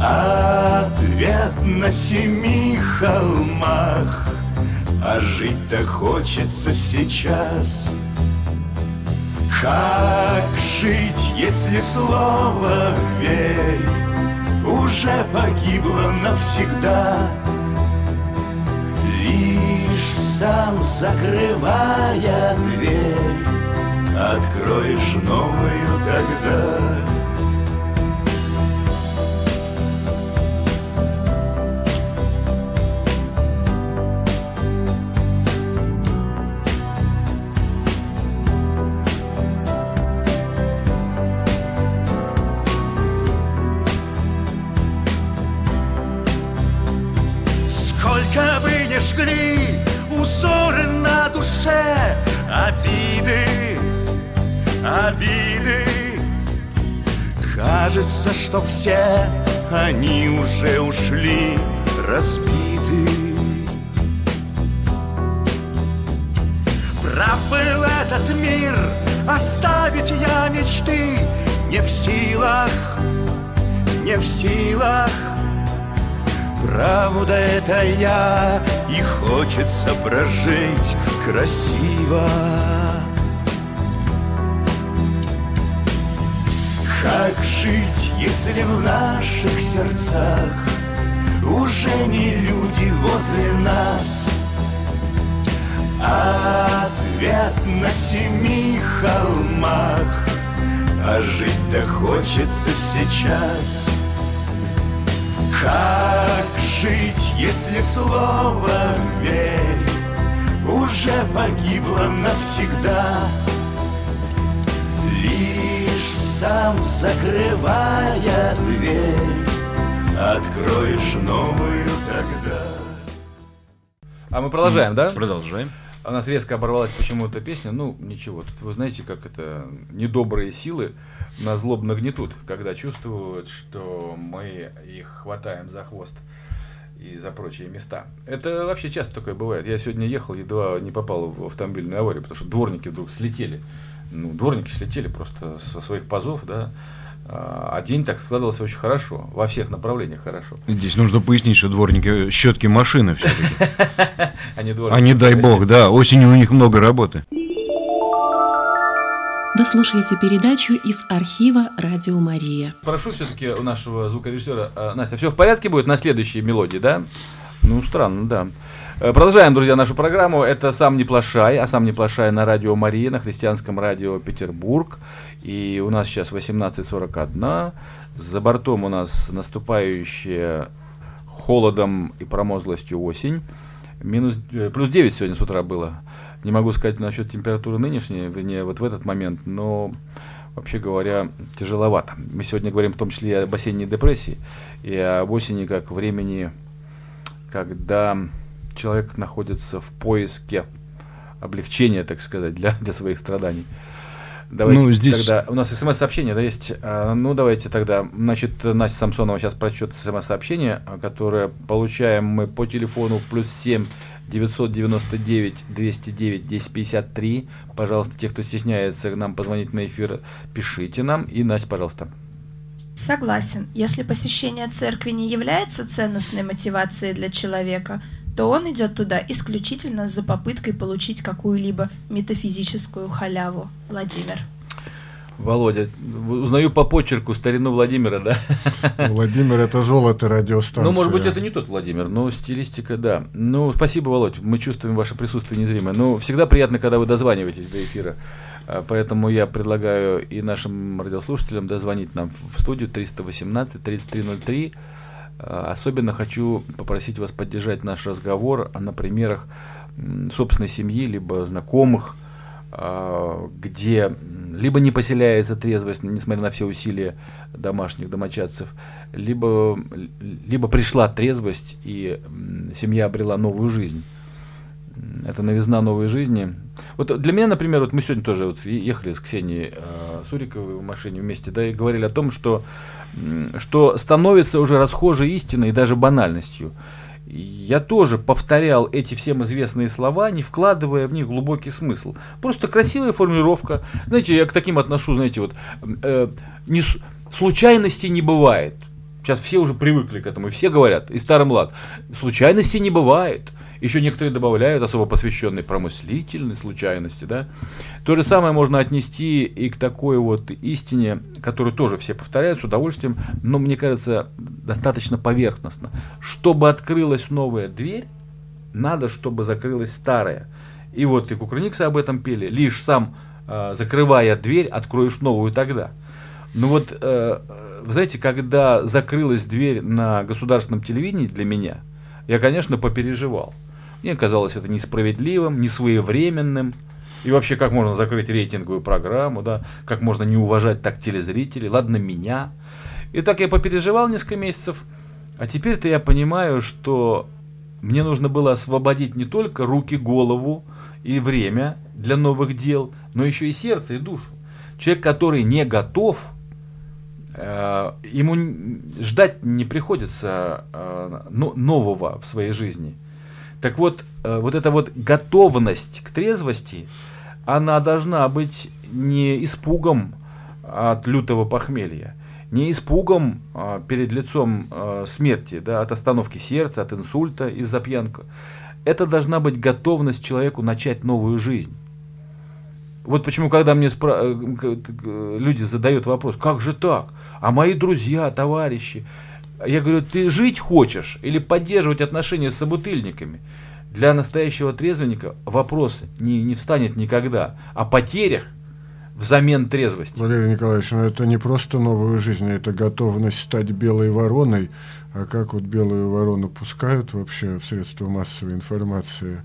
Ответ на семи холмах А жить-то хочется сейчас как жить, если слово «верь» Уже погибло навсегда? Лишь сам закрывая дверь Откроешь новую тогда Кажется, что все они уже ушли разбиты Прав этот мир, оставить я мечты Не в силах, не в силах Правда это я, и хочется прожить красиво. Как жить, если в наших сердцах Уже не люди возле нас Ответ на семи холмах А жить-то хочется сейчас. Как жить, если слово «верь» Уже погибло навсегда? Лишь сам закрывая дверь Откроешь новую тогда А мы продолжаем, да? Продолжаем. У нас резко оборвалась почему-то песня. Ну, ничего. Тут вы знаете, как это недобрые силы нас злобно гнетут, когда чувствуют, что мы их хватаем за хвост и за прочие места. Это вообще часто такое бывает. Я сегодня ехал, едва не попал в автомобильную аварию, потому что дворники вдруг слетели. Ну, дворники слетели просто со своих пазов, да. А день так складывался очень хорошо, во всех направлениях хорошо. Здесь нужно пояснить, что дворники щетки машины все-таки. А не А дай бог, да, осенью у них много работы. Вы слушаете передачу из архива «Радио Мария». Прошу все-таки у нашего звукорежиссера. а, Настя, все в порядке будет на следующей мелодии, да? Ну, странно, да. Э, Продолжаем, друзья, нашу программу. Это «Сам не плашай», а «Сам не плашай» на радио Мария, на христианском радио Петербург. И у нас сейчас 18.41. За бортом у нас наступающее холодом и промозглостью осень. Минус, э, плюс 9 сегодня с утра было. Не могу сказать насчет температуры нынешней, вернее, вот в этот момент, но вообще говоря, тяжеловато. Мы сегодня говорим в том числе и об осенней депрессии, и об осени как времени, когда человек находится в поиске облегчения, так сказать, для, для своих страданий. Давайте ну, здесь... тогда... У нас смс-сообщение, да, есть? А, ну, давайте тогда. Значит, Настя Самсонова сейчас прочтет смс-сообщение, которое получаем мы по телефону плюс 7 999 209 1053. Пожалуйста, те, кто стесняется нам позвонить на эфир, пишите нам. И, Настя, пожалуйста. Согласен. Если посещение церкви не является ценностной мотивацией для человека, то он идет туда исключительно за попыткой получить какую-либо метафизическую халяву. Владимир. Володя, узнаю по почерку старину Владимира, да? Владимир это золото радиостанции. Ну, может быть, это не тот Владимир, но стилистика, да. Ну, спасибо, Володь, мы чувствуем ваше присутствие незримое. Ну, всегда приятно, когда вы дозваниваетесь до эфира. А, поэтому я предлагаю и нашим радиослушателям дозвонить нам в студию 318 3303 а, особенно хочу попросить вас поддержать наш разговор на примерах собственной семьи, либо знакомых, а, где либо не поселяется трезвость, несмотря на все усилия домашних домочадцев, либо, либо пришла трезвость и семья обрела новую жизнь. Это новизна новой жизни. Вот для меня, например, вот мы сегодня тоже вот ехали с Ксенией э, Суриковой в машине вместе, да, и говорили о том, что что становится уже расхожей истиной и даже банальностью. Я тоже повторял эти всем известные слова, не вкладывая в них глубокий смысл. Просто красивая формулировка. Знаете, я к таким отношу, знаете, вот э, не, случайностей не бывает. Сейчас все уже привыкли к этому, все говорят, и старый млад, случайностей не бывает. Еще некоторые добавляют особо посвященные промыслительной случайности. Да? То же самое можно отнести и к такой вот истине, которую тоже все повторяют с удовольствием, но мне кажется достаточно поверхностно. Чтобы открылась новая дверь, надо, чтобы закрылась старая. И вот и Кукрыниксы об этом пели. Лишь сам, э, закрывая дверь, откроешь новую тогда. Ну вот, э, вы знаете, когда закрылась дверь на государственном телевидении для меня, я, конечно, попереживал. Мне казалось это несправедливым, несвоевременным. И вообще, как можно закрыть рейтинговую программу, да, как можно не уважать так телезрителей, ладно меня. И так я попереживал несколько месяцев, а теперь-то я понимаю, что мне нужно было освободить не только руки, голову и время для новых дел, но еще и сердце и душу. Человек, который не готов, ему ждать не приходится э, нового в своей жизни – так вот, э, вот эта вот готовность к трезвости, она должна быть не испугом от лютого похмелья, не испугом а, перед лицом а, смерти, да, от остановки сердца, от инсульта из-за пьянка. Это должна быть готовность человеку начать новую жизнь. Вот почему, когда мне спра... Э, люди задают вопрос, как же так? А мои друзья, товарищи, я говорю, ты жить хочешь или поддерживать отношения с собутыльниками? Для настоящего трезвенника вопрос не, не встанет никогда о потерях взамен трезвости. Валерий Николаевич, ну это не просто новая жизнь, это готовность стать белой вороной. А как вот белую ворону пускают вообще в средства массовой информации?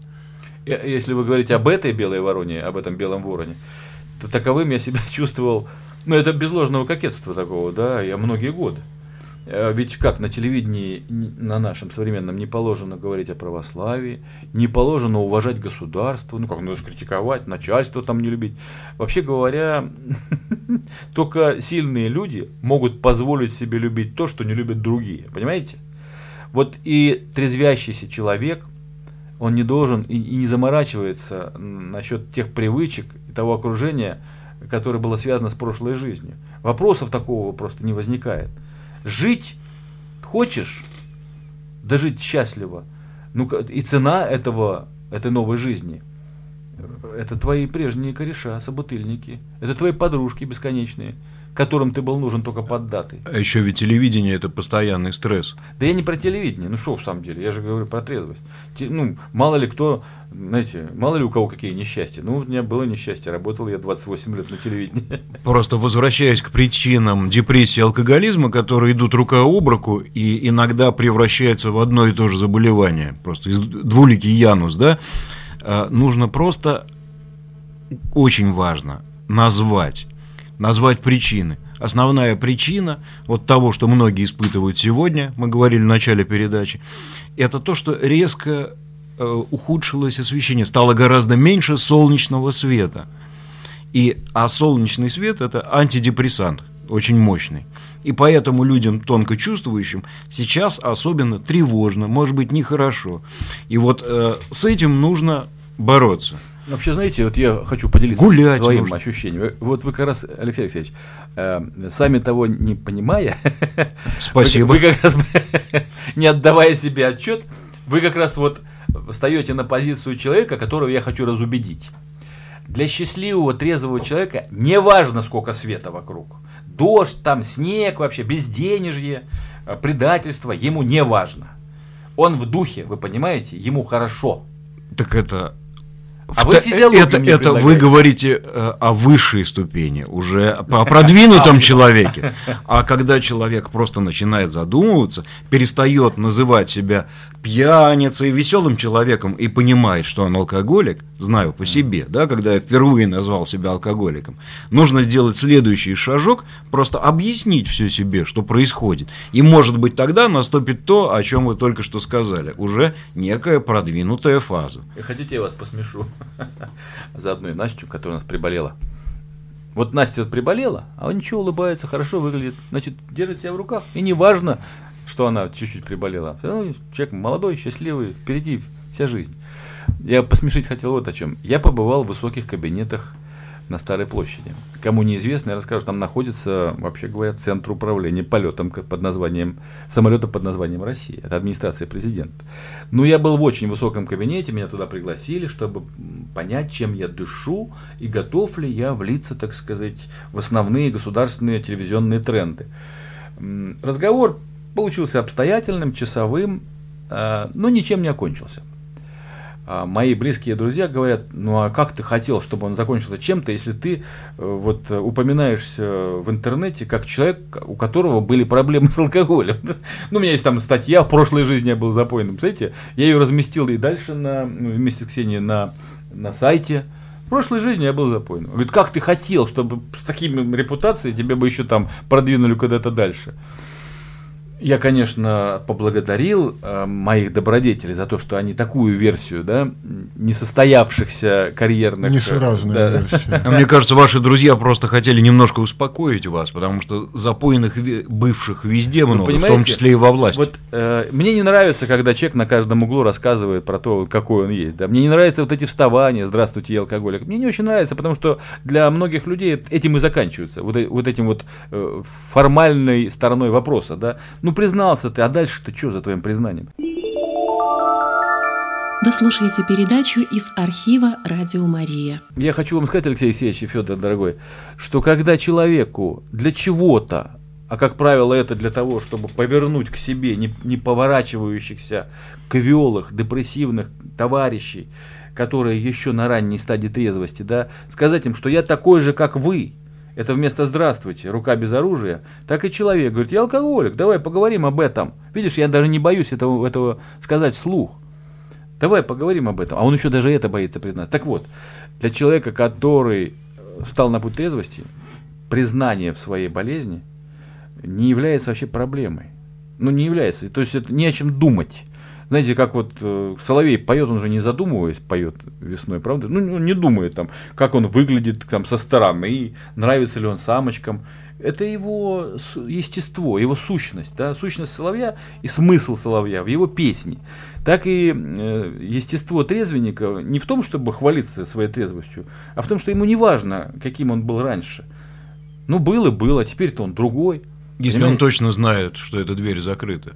Если вы говорите об этой белой вороне, об этом белом вороне, то таковым я себя чувствовал, ну это без ложного кокетства такого, да, я многие годы. Э, ведь как на телевидении на нашем современном не положено говорить о православии, не положено уважать государство, ну как нужно критиковать, начальство там не любить. Вообще говоря, только сильные люди могут позволить себе любить то, что не любят другие. Понимаете? Вот и трезвящийся человек, он не должен и, и не заморачивается насчет тех привычек и того окружения, которое было связано с прошлой жизнью. Вопросов такого просто не возникает. Жить хочешь, да жить счастливо. Ну, и цена этого, этой новой жизни – это твои прежние кореша, собутыльники, это твои подружки бесконечные, которым ты был нужен только под даты. А еще ведь телевидение это постоянный стресс. Да я не про телевидение, ну что в самом деле, я же говорю про трезвость. Те- ну, мало ли кто, знаете, мало ли у кого какие несчастья. Ну, у меня было несчастье, работал я 28 лет на телевидении. Просто возвращаясь к причинам депрессии и алкоголизма, которые идут рука об руку и иногда превращаются в одно и то же заболевание, просто из- двуликий янус, да, э, нужно просто, очень важно, назвать, назвать причины. Основная причина вот того, что многие испытывают сегодня, мы говорили в начале передачи, это то, что резко э, ухудшилось освещение, стало гораздо меньше солнечного света. И, а солнечный свет – это антидепрессант, очень мощный. И поэтому людям тонко чувствующим сейчас особенно тревожно, может быть, нехорошо. И вот э, с этим нужно бороться. Вообще, знаете, вот я хочу поделиться Гулять своим нужно. ощущением. Вот вы как раз, Алексей Алексеевич, э, сами того не понимая, Спасибо. Вы, вы как раз, не отдавая себе отчет, вы как раз вот встаете на позицию человека, которого я хочу разубедить. Для счастливого, трезвого человека не важно, сколько света вокруг. Дождь, там, снег вообще, безденежье, э, предательство, ему не важно. Он в духе, вы понимаете, ему хорошо. Так это... А вы физиологию это, мне это вы говорите э, о высшей ступени, уже о продвинутом человеке. А когда человек просто начинает задумываться, перестает называть себя пьяницей, веселым человеком и понимает, что он алкоголик, знаю по себе, да, когда я впервые назвал себя алкоголиком, нужно сделать следующий шажок, просто объяснить все себе, что происходит. И может быть тогда наступит то, о чем вы только что сказали, уже некая продвинутая фаза. Хотите, я вас посмешу? Заодно и Настю, которая у нас приболела. Вот Настя приболела, а он ничего, улыбается, хорошо выглядит. Значит, держит себя в руках. И не важно, что она чуть-чуть приболела. Все человек молодой, счастливый, впереди вся жизнь. Я посмешить хотел вот о чем. Я побывал в высоких кабинетах на Старой площади. Кому неизвестно, я расскажу, там находится, вообще говоря, центр управления полетом под названием, самолета под названием Россия. Это администрация президента. Ну, я был в очень высоком кабинете, меня туда пригласили, чтобы понять, чем я дышу и готов ли я влиться, так сказать, в основные государственные телевизионные тренды. Разговор получился обстоятельным, часовым, а, но ничем не окончился. А мои близкие друзья говорят, ну а как ты хотел, чтобы он закончился чем-то, если ты э, вот э, упоминаешься в интернете как человек, у которого были проблемы с алкоголем. Ну, у меня есть там статья, в прошлой жизни я был запойным, знаете, я ее разместил и дальше на, вместе с Ксенией на, на сайте. В прошлой жизни я был запойным. Говорит, как ты хотел, чтобы с такими репутацией тебе бы еще там продвинули куда-то дальше. Я, конечно, поблагодарил э, моих добродетелей за то, что они такую версию, да, несостоявшихся карьерных... Несуразная да, версия. А Мне кажется, ваши друзья просто хотели немножко успокоить вас, потому что запойных бывших везде Вы много, в том числе и во власти. Вот э, мне не нравится, когда человек на каждом углу рассказывает про то, какой он есть. Да? Мне не нравятся вот эти вставания, здравствуйте, я алкоголик. Мне не очень нравится, потому что для многих людей этим и заканчивается. Вот, э- вот этим вот э, формальной стороной вопроса. Да? Ну признался ты, а дальше-то что за твоим признанием? Вы слушаете передачу из архива «Радио Мария». Я хочу вам сказать, Алексей Алексеевич и Федор, дорогой, что когда человеку для чего-то, а как правило это для того, чтобы повернуть к себе не, не поворачивающихся квелых, депрессивных товарищей, которые еще на ранней стадии трезвости, да, сказать им, что я такой же, как вы, это вместо «здравствуйте», рука без оружия, так и человек говорит, я алкоголик, давай поговорим об этом. Видишь, я даже не боюсь этого, этого сказать вслух. Давай поговорим об этом. А он еще даже это боится признать. Так вот, для человека, который э, встал на путь трезвости, признание в своей болезни не является вообще проблемой. Ну, не является. То есть это не о чем думать. Знаете, как вот э, Соловей поет, он же не задумываясь поет весной, правда? Ну, он не думает там, как он выглядит там со стороны, нравится ли он самочкам. Это его естество, его сущность, да, сущность соловья и смысл соловья в его песне. Так и э, естество трезвенника не в том, чтобы хвалиться своей трезвостью, а в том, что ему не важно, каким он был раньше. Ну, был и был, а теперь-то он другой. Если Понимаете? он точно знает, что эта дверь закрыта,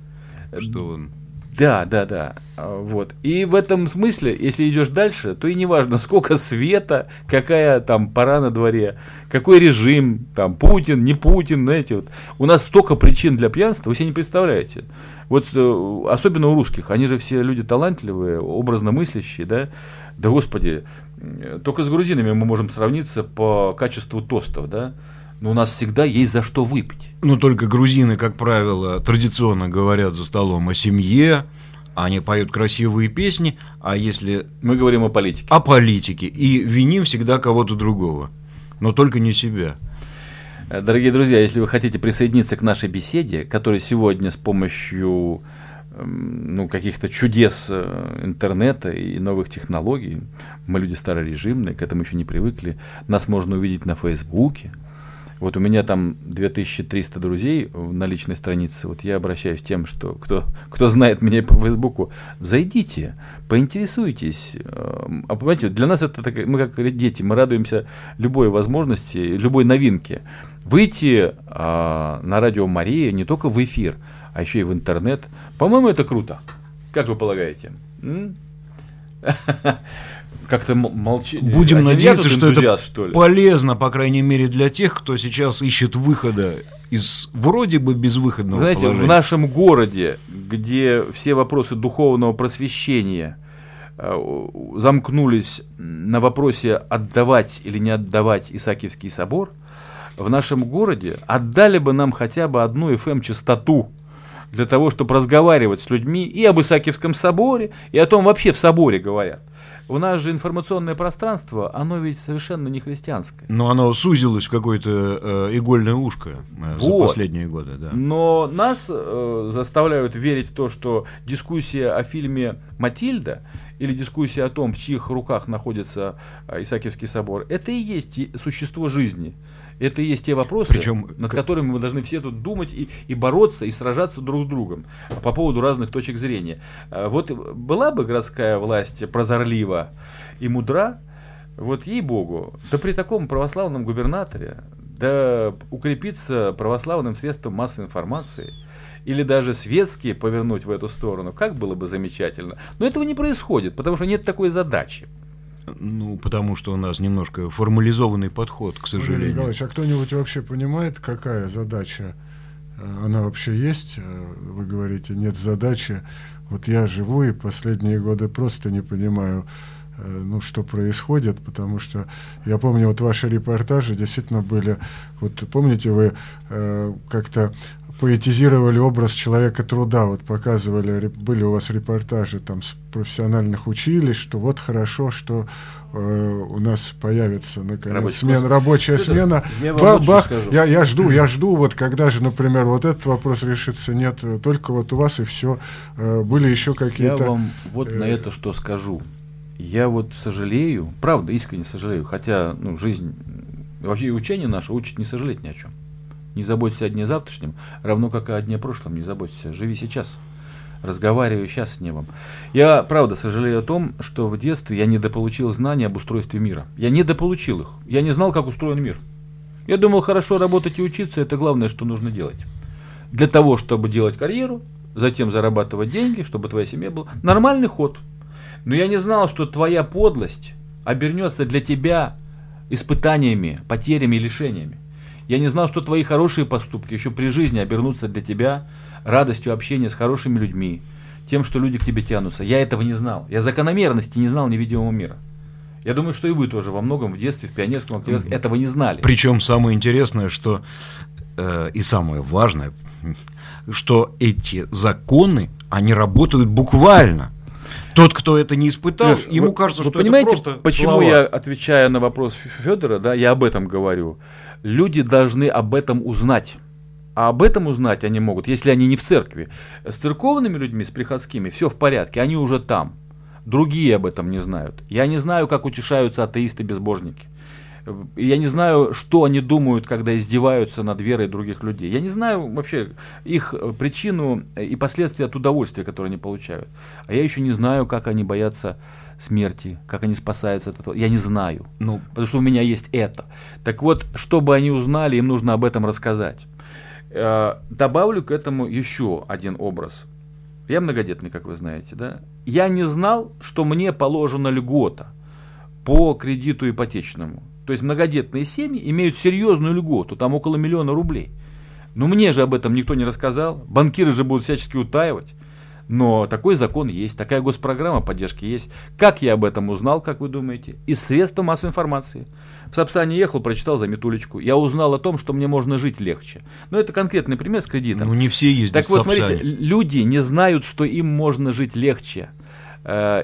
что он... Да, да, да. А, Вот. И в этом смысле, если идешь дальше, то и не важно, сколько света, какая там пора на дворе, какой режим, там, Путин, не Путин, знаете, вот. У нас столько причин для пьянства, вы себе не представляете. Вот э, особенно у русских, они же все люди талантливые, образно мыслящие, да. Да господи, э, только с грузинами мы можем сравниться по качеству тостов, да. Но у нас всегда есть за что выпить. Ну, только грузины, как правило, традиционно говорят за столом о семье, они поют красивые песни, а если Мы говорим о политике. о политике, и виним всегда кого-то другого, но только не себя. Дорогие друзья, если вы хотите присоединиться к нашей беседе, которая сегодня с помощью эм, ну, каких-то чудес э, интернета и новых технологий, мы люди старорежимные, к этому еще не привыкли, нас можно увидеть на Фейсбуке. Вот у меня там 2300 друзей на личной странице. Вот я обращаюсь к тем, что кто, кто знает меня по Фейсбуку, зайдите, поинтересуйтесь. Эм, А понимаете, для нас это такая- мы как дети, мы радуемся любой возможности, любой новинке. Выйти а, на радио Мария не только в эфир, а еще и в интернет. По-моему, это круто. Как вы полагаете? Как-то молчи. Будем я надеяться, что это что ли? полезно, по крайней мере, для тех, кто сейчас ищет выхода из вроде бы безвыходного Вы знаете, положения. в нашем городе, где все вопросы духовного просвещения э, замкнулись на вопросе отдавать или не отдавать Исаакиевский собор, в нашем городе отдали бы нам хотя бы одну FM-частоту для того, чтобы разговаривать с людьми и об Исаакиевском соборе, и о том вообще в соборе говорят. У нас же информационное пространство, оно ведь совершенно не христианское. Но оно сузилось в какое-то э, игольное ушко э, за Вот. последние годы, да. Но нас э, заставляют верить в то, что дискуссия о фильме «Матильда» или дискуссия о том, в чьих руках находится э, Исаакиевский собор, это и есть существо жизни. Это и есть те вопросы, Причем над которыми мы должны все тут думать и, и бороться, и сражаться друг с другом по поводу разных точек зрения. Э, Вот была бы городская власть прозорлива и мудра, вот ей-богу, да при таком православном губернаторе, да укрепиться православным средством массовой информации, или даже светские повернуть в эту сторону, как было бы замечательно. Но этого не происходит, потому что нет такой задачи. Ну, потому что у нас немножко формализованный подход, к Валерий сожалению. Николаевич, а кто-нибудь вообще понимает, какая задача? э, Она вообще есть? Э, Вы говорите, нет задачи. Вот я живу и последние годы просто не понимаю, э, ну, что происходит, потому что я помню, вот ваши репортажи действительно были, вот помните, вы э, как-то поэтизировали образ человека труда, вот показывали, были у вас репортажи там с профессиональных училищ, что вот хорошо, что э, у нас появится наконец Рабочий смена, класс. рабочая Да-да, смена. я бах, скажу. я, я жду, я жду, вот когда же, например, вот этот вопрос решится, нет, э, только вот у вас и все. Были еще Я какие-то... вам вот на э, это что скажу. Я вот сожалею, правда, искренне сожалею, хотя ну, жизнь, вообще учение наше учит не сожалеть ни о чем. Не заботься о дне завтрашнем, равно как и о дне прошлом не заботься. Живи сейчас. Разговаривай сейчас с небом. Я, правда, сожалею о том, что в детстве я недополучил знания об устройстве мира. Я недополучил их. Я не знал, как устроен мир. Я думал, хорошо работать и учиться, это главное, что нужно делать. Для того, чтобы делать карьеру, затем зарабатывать деньги, чтобы твоя семья была. Нормальный ход. Но я не знал, что твоя подлость обернется для тебя испытаниями, потерями и лишениями. Я не знал, что твои хорошие поступки еще при жизни обернутся для тебя радостью общения с хорошими людьми, тем, что люди к тебе тянутся. Я этого не знал. Я закономерности не знал невидимого мира. Я думаю, что и вы тоже во многом в детстве, в пионерском активе этого не знали. Причем самое интересное, что э, и самое важное, что эти законы, они работают буквально. Тот, кто это не испытал, Леш, ему вы- кажется, вы что понимаете, это просто почему слова. я отвечаю на вопрос Федора, да, я об этом говорю. Люди должны об этом узнать. А об этом узнать они могут, если они не в церкви. С церковными людьми, с приходскими, все в порядке, они уже там. Другие об этом не знают. Я не знаю, как утешаются атеисты-безбожники. И Я не знаю, что они думают, когда издеваются над верой других людей. Я не знаю вообще их э, причину э, и последствия от удовольствия, которое они получают. А я еще не знаю, как они боятся смерти, как они спасаются от этого. Я не знаю. Ну, Потому что у меня есть это. Так вот, чтобы они узнали, им нужно об этом рассказать. Э, Добавлю к этому еще один образ. Я многодетный, как вы знаете, да? Я не знал, что мне положена льгота по кредиту ипотечному. То есть многодетные семьи имеют серьезную льготу, там около миллиона рублей. Но мне же об этом никто не рассказал. Банкиры же будут всячески утаивать. Но такой закон есть, такая госпрограмма поддержки есть. Как я об этом узнал, как вы думаете? Из средств массовой информации. В Сапсане ехал, прочитал за метулечку. Я узнал о том, что мне можно жить легче. Но это конкретный пример с кредитом. Ну не все ездят Так вот, смотрите, люди не знают, что им можно жить легче. Э,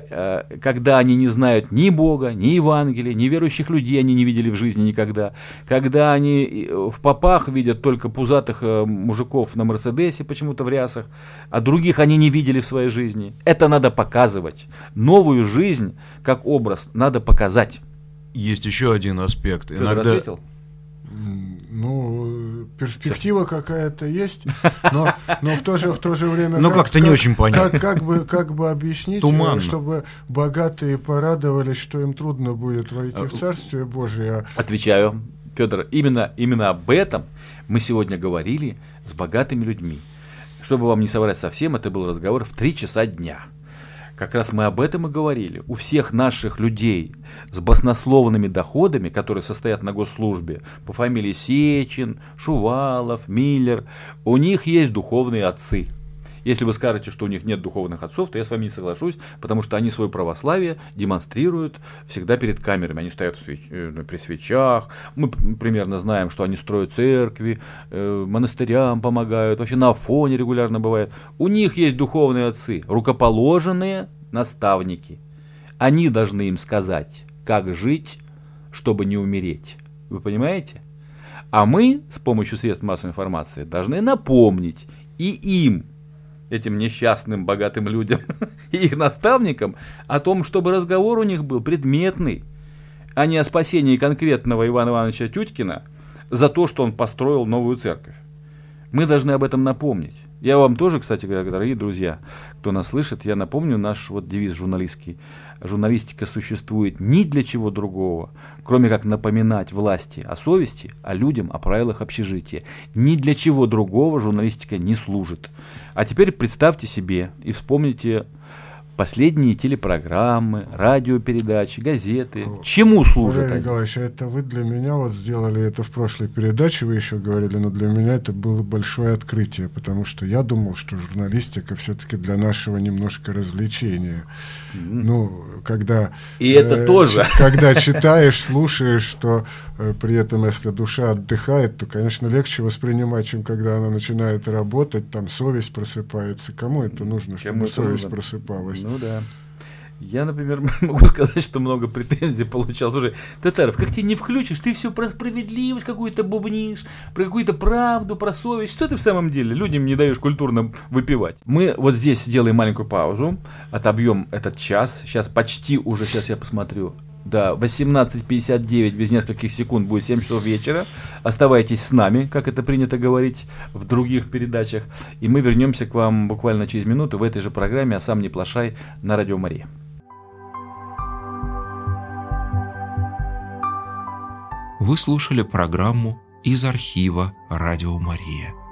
э, Когда они не знают ни Бога, ни Евангелия, ни верующих людей они не видели в жизни никогда. Когда они э, в попах видят только пузатых мужиков на Мерседесе почему-то в рясах, а других они не видели в своей жизни. Это надо показывать. Новую жизнь, как образ, надо показать. Есть еще один аспект. Федор Иногда ответил? Ну, э, перспектива какая-то есть, но, но в, то же, в то же время... Ну, как-то не очень понятно. Как, как, бы, как бы объяснить, э, Туманно. чтобы богатые порадовались, что им трудно будет войти в Царствие Божие, а Отвечаю, Петр, именно, именно об этом мы сегодня говорили с богатыми людьми. Чтобы вам не соврать совсем, это был разговор в 3 часа дня. Как раз мы об этом и говорили. У всех наших людей с баснословными доходами, которые состоят на госслужбе, по фамилии Сечин, Шувалов, Миллер, у них есть духовные отцы. Если вы скажете, что у них нет духовных отцов, то я с вами не соглашусь, потому что они свое православие демонстрируют всегда перед камерами. Они стоят свеч- э, ну, при свечах, мы примерно знаем, что они строят церкви, э, монастырям помогают, вообще на фоне регулярно бывает. У них есть духовные отцы, рукоположенные наставники. Они должны им сказать, как жить, чтобы не умереть. Вы понимаете? А мы с помощью средств массовой информации должны напомнить и им, этим несчастным богатым людям и их наставникам, о том, чтобы разговор у них был предметный, а не о спасении конкретного Ивана Ивановича Тюткина за то, что он построил новую церковь. Мы должны об этом напомнить. Я вам тоже, кстати говоря, дорогие друзья, кто нас слышит, я напомню наш вот девиз журналистский. Журналистика существует ни для чего другого, кроме как напоминать власти о совести, о людям, о правилах общежития. Ни для чего другого журналистика не служит. А теперь представьте себе и вспомните последние телепрограммы, радиопередачи, газеты. Чему служат Валерий они? Николаевич, это вы для меня вот сделали это в прошлой передаче, вы еще говорили, но для меня это было большое открытие, потому что я думал, что журналистика все-таки для нашего немножко развлечения. Ну, когда... И это тоже. ч- Когда читаешь, слушаешь, что э, при этом, если душа отдыхает, то, конечно, легче воспринимать, чем когда она начинает работать, там совесть просыпается. Кому это нужно, чтобы Кому совесть нужно? просыпалась? Ну да. Я, например, могу сказать, что много претензий получал. Слушай, Татаров, как ты не включишь, ты все про справедливость какую-то бубнишь, про какую-то правду, про совесть. Что ты в самом деле людям не даешь культурно выпивать? Мы вот здесь делаем маленькую паузу, отобьем этот час. Сейчас почти уже, сейчас я посмотрю. Да, 18.59, без нескольких секунд будет 7 часов вечера. Оставайтесь с нами, как это принято говорить в других передачах. И мы вернемся к вам буквально через минуту в этой же программе «А сам не плашай» на Радио Мария. Вы слушали программу из архива «Радио Мария».